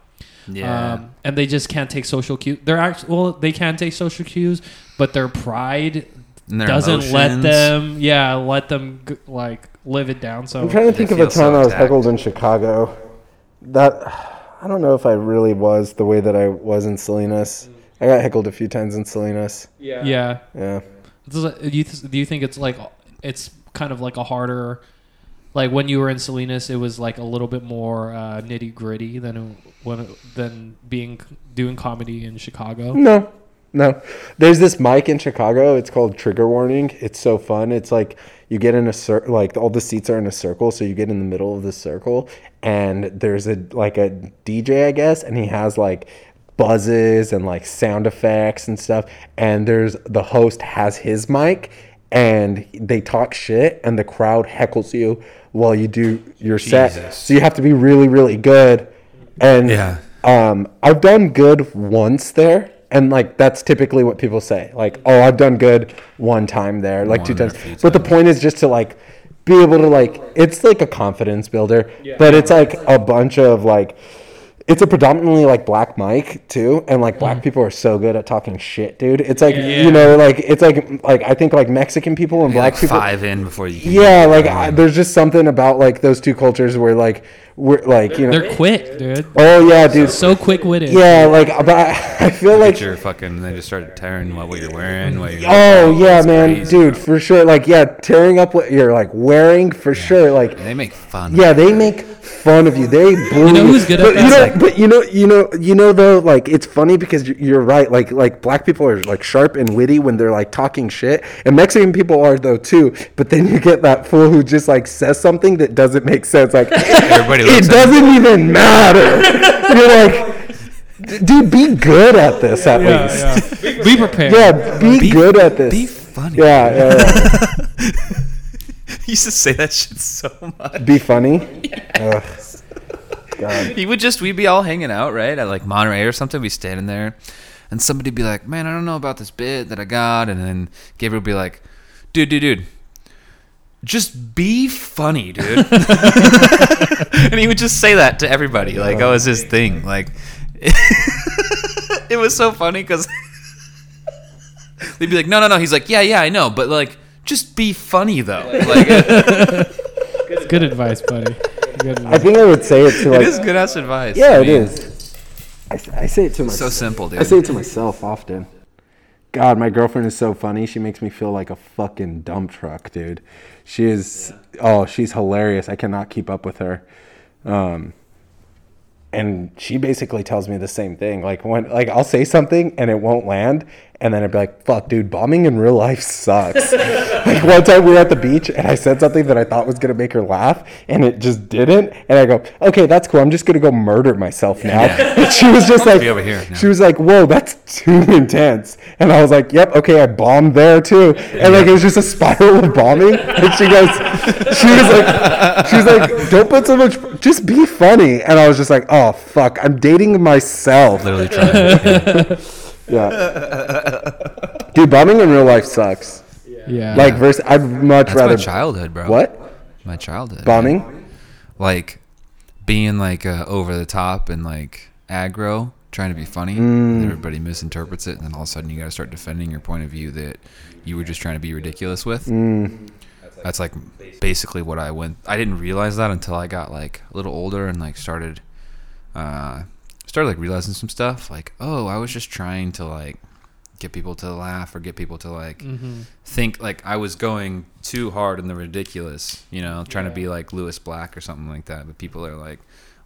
yeah. Um, and they just can't take social cues. They're actually well, they can take social cues, but their pride And their doesn't let emotions. them. Yeah, let them g- like live it down. So I'm trying to They think of a feel so time I was attacked. heckled in Chicago. That I don't know if I really was the way that I was in Salinas. I got heckled a few times in Salinas. yeah. Yeah. Does it- Do you, th- do you think it's like it's kind of like a harder, like when you were in Salinas, it was like a little bit more uh, nitty gritty than when than being doing comedy in Chicago. No, no. There's this mic in Chicago. It's called Trigger Warning. It's so fun. It's like you get in a circle, like all the seats are in a circle, so you get in the middle of the circle, and there's a like a DJ, I guess, and he has like buzzes and like sound effects and stuff. And there's the host has his mic, and they talk shit, and the crowd heckles you while you do your set. So you have to be really, really good. And Yeah. um, I've done good once there, and like that's typically what people say. Like, oh, I've done good one time there, like two One or times. a few But the point is just to like be able to like it's like a confidence builder, but it's like a bunch of like it's a predominantly like black mic too, and like black hmm. people are so good at talking shit, dude. It's like Yeah. you know, like it's like like I think like Mexican people and You're black like people. five in before you. Can Yeah, like I, there's just something about like those two cultures where like we're like you know. They're quick, dude. Oh yeah, dude. So quick witted. Yeah, like but I, I feel Like like your fucking. They just started tearing what, what you're wearing. What you're oh yeah, It's man, crazy. dude, for sure. Like yeah, tearing up what you're like wearing for sure. Like They make fun. yeah, they make fun of you. They bully. know who's good but? You know, Like- but you know, you know, you know though, like it's funny because you're- right. Like like black people are like sharp and witty when they're like talking shit, and Mexican people are though too. But then you get that fool who just like says something that doesn't make sense. Like Everybody it doesn't even matter. you're like, dude, be good at this at least. yeah. Be prepared. Yeah, be, Be- good at this. be funny. Yeah, yeah, yeah. He used to say that shit so much. be funny. Ugh. God. He would just we'd be all hanging out, right? At like Monterey or something, We'd standing there and somebody'd be like, Man, I don't know about this bit that I got and then Gabriel would be like, Dude, dude, dude. Just be funny, dude. and he would just say that to everybody. Like, oh, was his thing. Like it was so funny because they'd be like, No, no, no. He's like, Yeah, yeah, I know, but like just be funny though. Like It's good advice, buddy. Good I advice. think I would say it to it like. is good ass advice. Yeah, it is. I it mean, is. I, s- I say it to myself. So simple, dude. I say it to myself often. God, my girlfriend is so funny. She makes me feel like a fucking dump truck, dude. She is. Oh, she's hilarious. I cannot keep up with her. Um, and she basically tells me the same thing. Like when, like I'll say something and it won't land, and then I'd be like, "Fuck, dude, bombing in real life sucks." like one time we were at the beach and I said something that I thought was gonna make her laugh, and it just didn't. And I go, "Okay, that's cool. I'm just gonna go murder myself now." And she was just like, over here she was like, "Whoa, that's too intense." And I was like, "Yep, okay, I bombed there too." And like it was just a spiral of bombing. And she goes, she was like, she was like, "Don't put so much. Just be funny." And I was just like, "Oh fuck, I'm dating myself." Literally trying. Yeah. Dude, bombing in real life sucks. Yeah. Like, versus, I'd much That's rather my childhood, bro. what My childhood. bombing. Like being like uh, over the top and like aggro, trying to be funny. Mm. And everybody misinterprets it, and then all of a sudden you got to start defending your point of view that you were just trying to be ridiculous with. Mm. That's like basically what I went. I didn't realize that until I got like a little older and like started, uh, started like realizing some stuff. Like, oh, I was just trying to like get people to laugh or get people to like hmm think like I was going too hard in the ridiculous, you know, trying to be like Lewis Black or something like that. But people are like,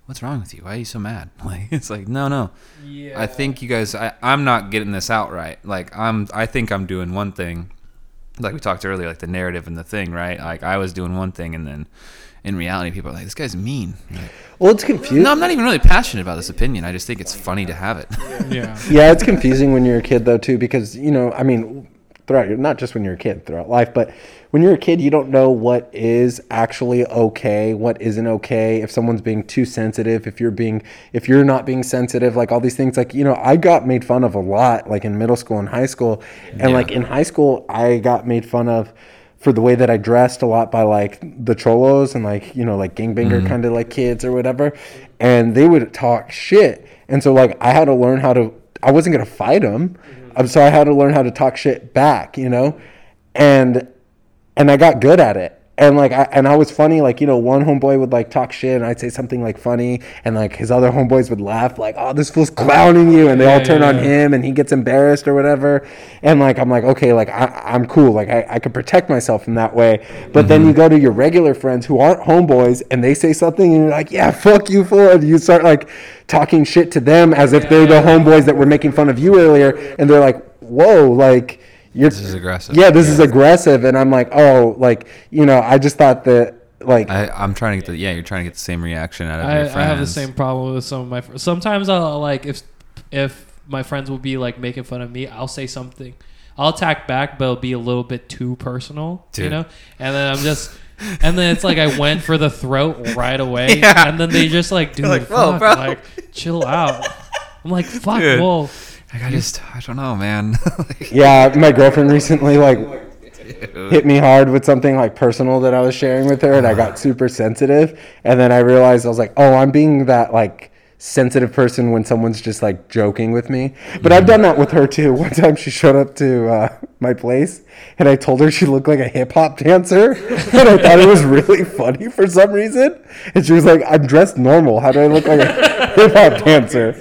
"What's wrong with you? Why are you so mad?" Like it's like, no, no. Yeah. I think you guys. I, I'm not getting this out right. Like I'm. I think I'm doing one thing. Like we talked earlier, like the narrative and the thing, right? Like I was doing one thing, and then in reality, people are like, "This guy's mean." Like, Well, it's confusing. no, I'm not even really passionate about this opinion. I just think it's funny to have it. Yeah. yeah, it's confusing when you're a kid though too, because you know, I mean, throughout your not just when you're a kid, throughout life, but when you're a kid, you don't know what is actually okay, what isn't okay. If someone's being too sensitive, if you're being, if you're not being sensitive, like all these things. Like you know, I got made fun of a lot, like in middle school and high school, and Yeah. like in high school, I got made fun of. For the way that I dressed a lot by like the cholos and like you know like gangbanger kind of like kids or whatever, and they would talk shit, and so like I had to learn how to. I wasn't gonna fight them, um, so I had to learn how to talk shit back, you know, and and I got good at it. And like I and I was funny, like, you know, one homeboy would like talk shit and I'd say something like funny and like his other homeboys would laugh, like, oh, this fool's clowning you and they all turn yeah, on yeah. him and he gets embarrassed or whatever. And like I'm like, okay, like I, I'm cool. Like I, I could protect myself in that way. But then you mm-hmm. go to your regular friends who aren't homeboys and they say something and you're like, Yeah, fuck you fool and you start like talking shit to them as if they're the homeboys that were making fun of you earlier and they're like, Whoa, like this is aggressive. yeah, this is aggressive, and I'm like, oh, like you know, I just thought that like I, I'm trying to get the yeah. You're trying to get the same reaction out of I, your I have the same problem with some of my friends. Sometimes I'll like if if my friends will be like making fun of me, I'll say something. I'll attack back, but it'll be a little bit too personal, you know. And then I'm just, and then it's like I went for the throat right away, Yeah. and then they just like, dude, like, fuck, bro. like chill out. I'm like, fuck, Dude. whoa. Like, I just I don't know, man. Like, yeah, my girlfriend recently like hit me hard with something like personal that I was sharing with her, and I got super sensitive, and then I realized I was like, oh, I'm being that like sensitive person when someone's just like joking with me. But I've done that with her too. One time she showed up to uh, my place and I told her she looked like a hip hop dancer. and I thought it was really funny for some reason. And she was like, I'm dressed normal. How do I look like a hip hop dancer?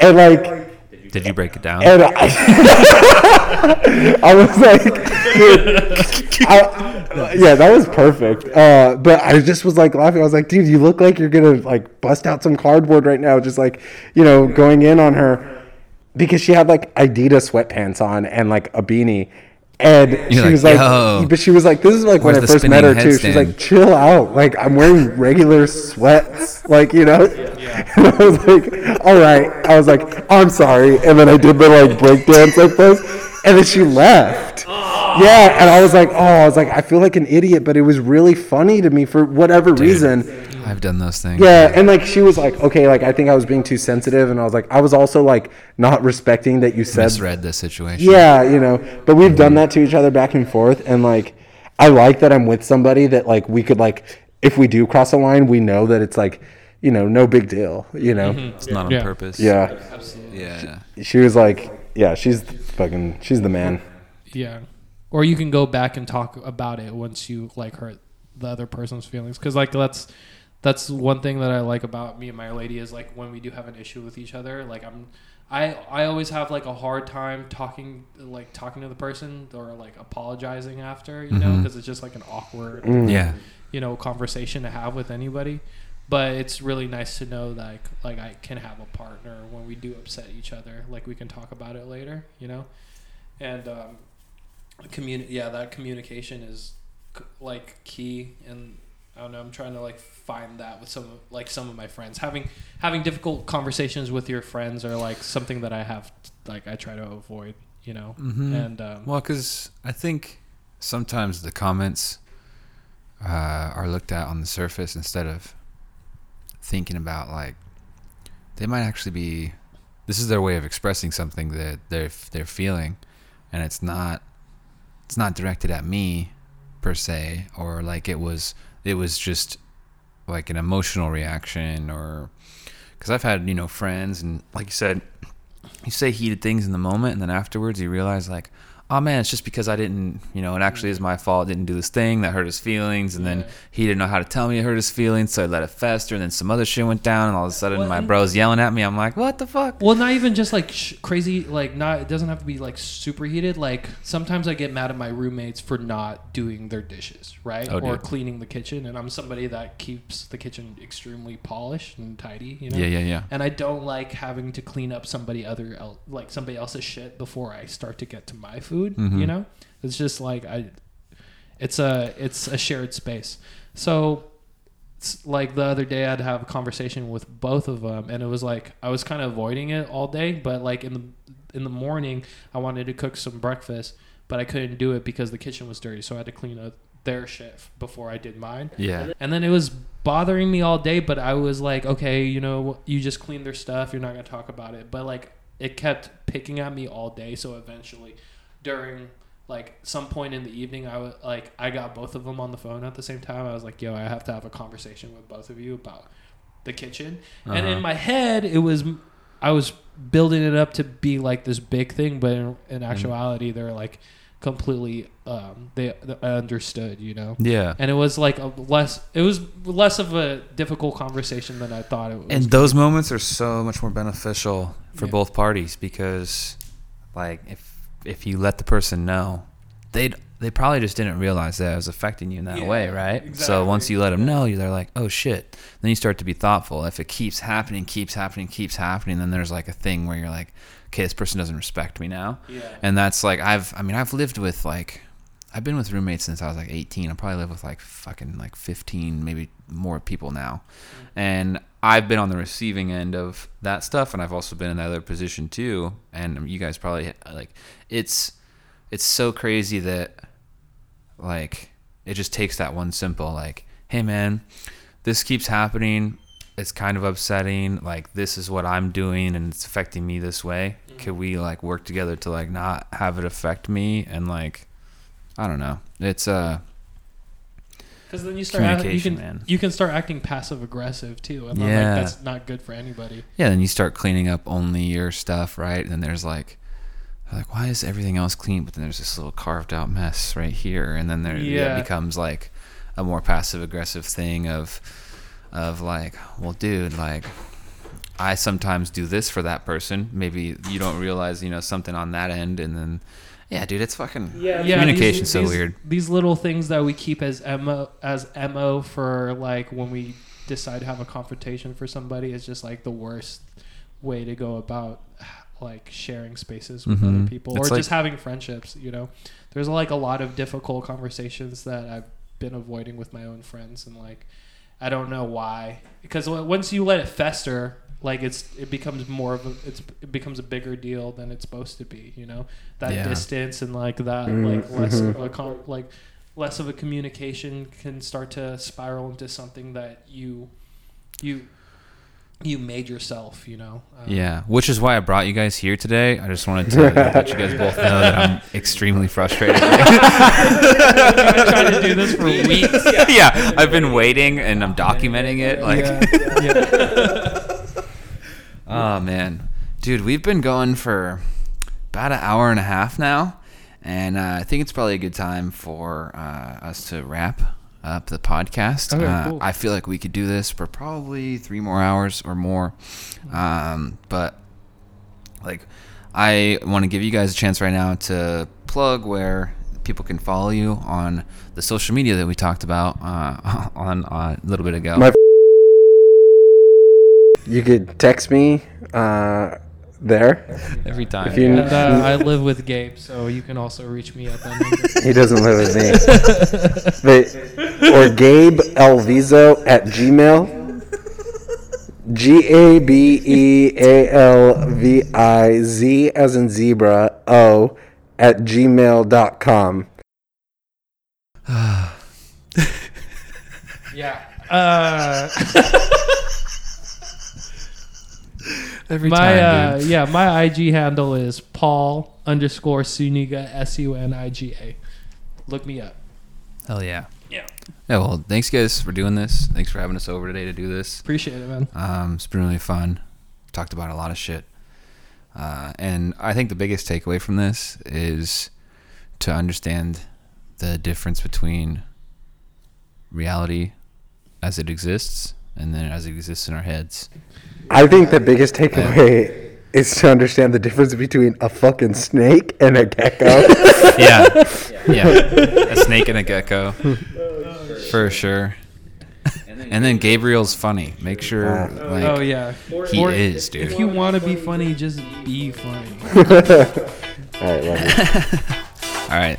And like, Did you break it down? And I, I was like, I, yeah, that was perfect. Uh, but I just was like laughing. I was like, dude, you look like you're gonna like bust out some cardboard right now, just like you know, going in on her because she had like Adidas sweatpants on and like a beanie. And she like, was like, "Yo, but she was like, this is like when I first met her spinning too. She's headstand?" like, chill out. Like I'm wearing regular sweats, like you know. And I was like, all right. I was like, I'm sorry. And then I did the like break dance like this, and then she left. Yeah, and I was like, oh, I was like, I feel like an idiot, but it was really funny to me for whatever reason. I've done those things. Yeah, and like she was like, okay, like I think I was being too sensitive, and I was like, I was also like not respecting that you said Misread the situation. yeah, you know, but we've done that to each other back and forth, and like, I like that I'm with somebody that like we could like, if we do cross a line, we know that it's like, you know, no big deal, you know. Mm-hmm. It's not on Yeah. purpose. Yeah, Absolutely. Yeah. she was like, yeah, she's fucking, she's the man. Yeah. Or you can go back and talk about it once you like hurt the other person's feelings because like that's that's one thing that I like about me and my lady is like when we do have an issue with each other like I'm I I always have like a hard time talking like talking to the person or like apologizing after you know Mhm. because it's just like an awkward Mm. Yeah. you know conversation to have with anybody but it's really nice to know that like, like I can have a partner when we do upset each other like we can talk about it later you know and um communi- yeah that communication is c- like key and I don't know I'm trying to like find that with some of, like some of my friends having having difficult conversations with your friends are like something that I have like I try to avoid you know Mm-hmm. and um, Well, because I think sometimes the comments uh, are looked at on the surface instead of thinking about like they might actually be. This is their way of expressing something that they're they're feeling, and it's not it's not directed at me per se, or like it was it was just like an emotional reaction, or because I've had you know friends and like you said, you say heated things in the moment and then afterwards you realize like oh man it's just because i didn't you know it actually is mm-hmm. my fault I didn't do this thing that hurt his feelings and then he didn't know how to tell me it hurt his feelings so i let it fester and then some other shit went down and all of a sudden Well, my and- bro's yelling at me i'm like what the fuck Well, not even just like sh- crazy, like not. It doesn't have to be like super heated. Like sometimes I get mad at my roommates for not doing their dishes, right, Oh, or cleaning the kitchen. And I'm somebody that keeps the kitchen extremely polished and tidy, you know. yeah yeah yeah And I don't like having to clean up somebody other el- like somebody else's shit before I start to get to my food. You Mhm. know, it's just like I, it's a it's a shared space. So, it's like the other day, I'd have a conversation with both of them, and it was like I was kind of avoiding it all day. But like in the in the morning, I wanted to cook some breakfast, but I couldn't do it because the kitchen was dirty, so I had to clean up their shit before I did mine. yeah And then it was bothering me all day, but I was like, okay, you know, you just clean their stuff. You're not going to talk about it. But like, it kept picking at me all day. So eventually, during like some point in the evening, I was like, I got both of them on the phone at the same time. I was like, yo, I have to have a conversation with both of you about the kitchen. And Uh-huh. in my head, it was, I was building it up to be like this big thing, but in, in actuality, they're like completely, um, they, they understood, you know? yeah and it was like a less it was less of a difficult conversation than I thought it was. and those moments are so much more beneficial for Yeah. both parties because like if if you let the person know they'd they probably just didn't realize that it was affecting you in that Yeah, way right? So once you let them know you're like oh shit. Then you start to be thoughtful. If it keeps happening keeps happening keeps happening then there's like a thing where you're like okay this person doesn't respect me now. Yeah. and that's like I've I mean I've lived with like I've been with roommates since I was like 18. I probably live with like fucking like 15, maybe more people now. And I've been on the receiving end of that stuff and I've also been in that other position too. And you guys probably like it's it's so crazy that like it just takes that one simple like hey man, this keeps happening. It's kind of upsetting. Like this is what I'm doing and it's affecting me this way. Could we like work together to like not have it affect me and like I don't know. It's uh Because then you start act- you can man. you can start acting passive aggressive too, and Yeah. like that's not good for anybody. yeah, then you start cleaning up only your stuff, right? And then there's like like why is everything else clean but then there's this little carved out mess right here and then there. Yeah. it becomes like a more passive aggressive thing of of like well dude like I sometimes do this for that person. Maybe you don't realize, you know, something on that end, and then, yeah, dude, it's fucking yeah, communication's these- so these- weird. These little things that we keep as mo as mo for like when we decide to have a confrontation for somebody is just like the worst way to go about like sharing spaces with Mhm. other people It's or like- just having friendships. You know, there's like a lot of difficult conversations that I've been avoiding with my own friends, and like I don't know why because once you let it fester. Like it's, it becomes more of a, it's, it becomes a bigger deal than it's supposed to be. You know, that Yeah. distance and like that Mm, like less of a com- like less of a communication can start to spiral into something that you you you made yourself you know Um, Yeah, which is why I brought you guys here today. I just wanted to let you guys both know that I'm extremely frustrated. I've been trying to do this for weeks yeah, I've been waiting and I'm documenting it. Like, yeah, oh man, dude, we've been going for about an hour and a half now, and uh, I think it's probably a good time for uh, us to wrap up the podcast. Okay, uh, cool. I feel like we could do this for probably three more hours or more, um, but like I want to give you guys a chance right now to plug where people can follow you on the social media that we talked about uh, on uh, a little bit ago. My you could text me uh, there. Every time. If you- and uh, I live with Gabe so you can also reach me at that number He doesn't live with me. but, or Gabe Alvizo at Gmail. G A B E A L V I Z as in zebra O at gmail.com. yeah uh, Every my time, uh, dude. yeah my IG handle is Paul underscore Suniga S U N I G A look me up Hell yeah. Yeah. Yeah, well, thanks guys for doing this. Thanks for having us over today to do this. appreciate it man Um, it's been really fun. Talked about a lot of shit. Uh, and I think the biggest takeaway from this is to understand the difference between reality as it exists and then as it exists in our heads. I think the biggest takeaway is to understand the difference between a fucking snake and a gecko. Yeah. Yeah. A snake and a gecko. For sure. And then Gabriel's funny. Make sure like oh yeah he Or is, dude. If you want to be funny, just be funny. All right, love you. All right.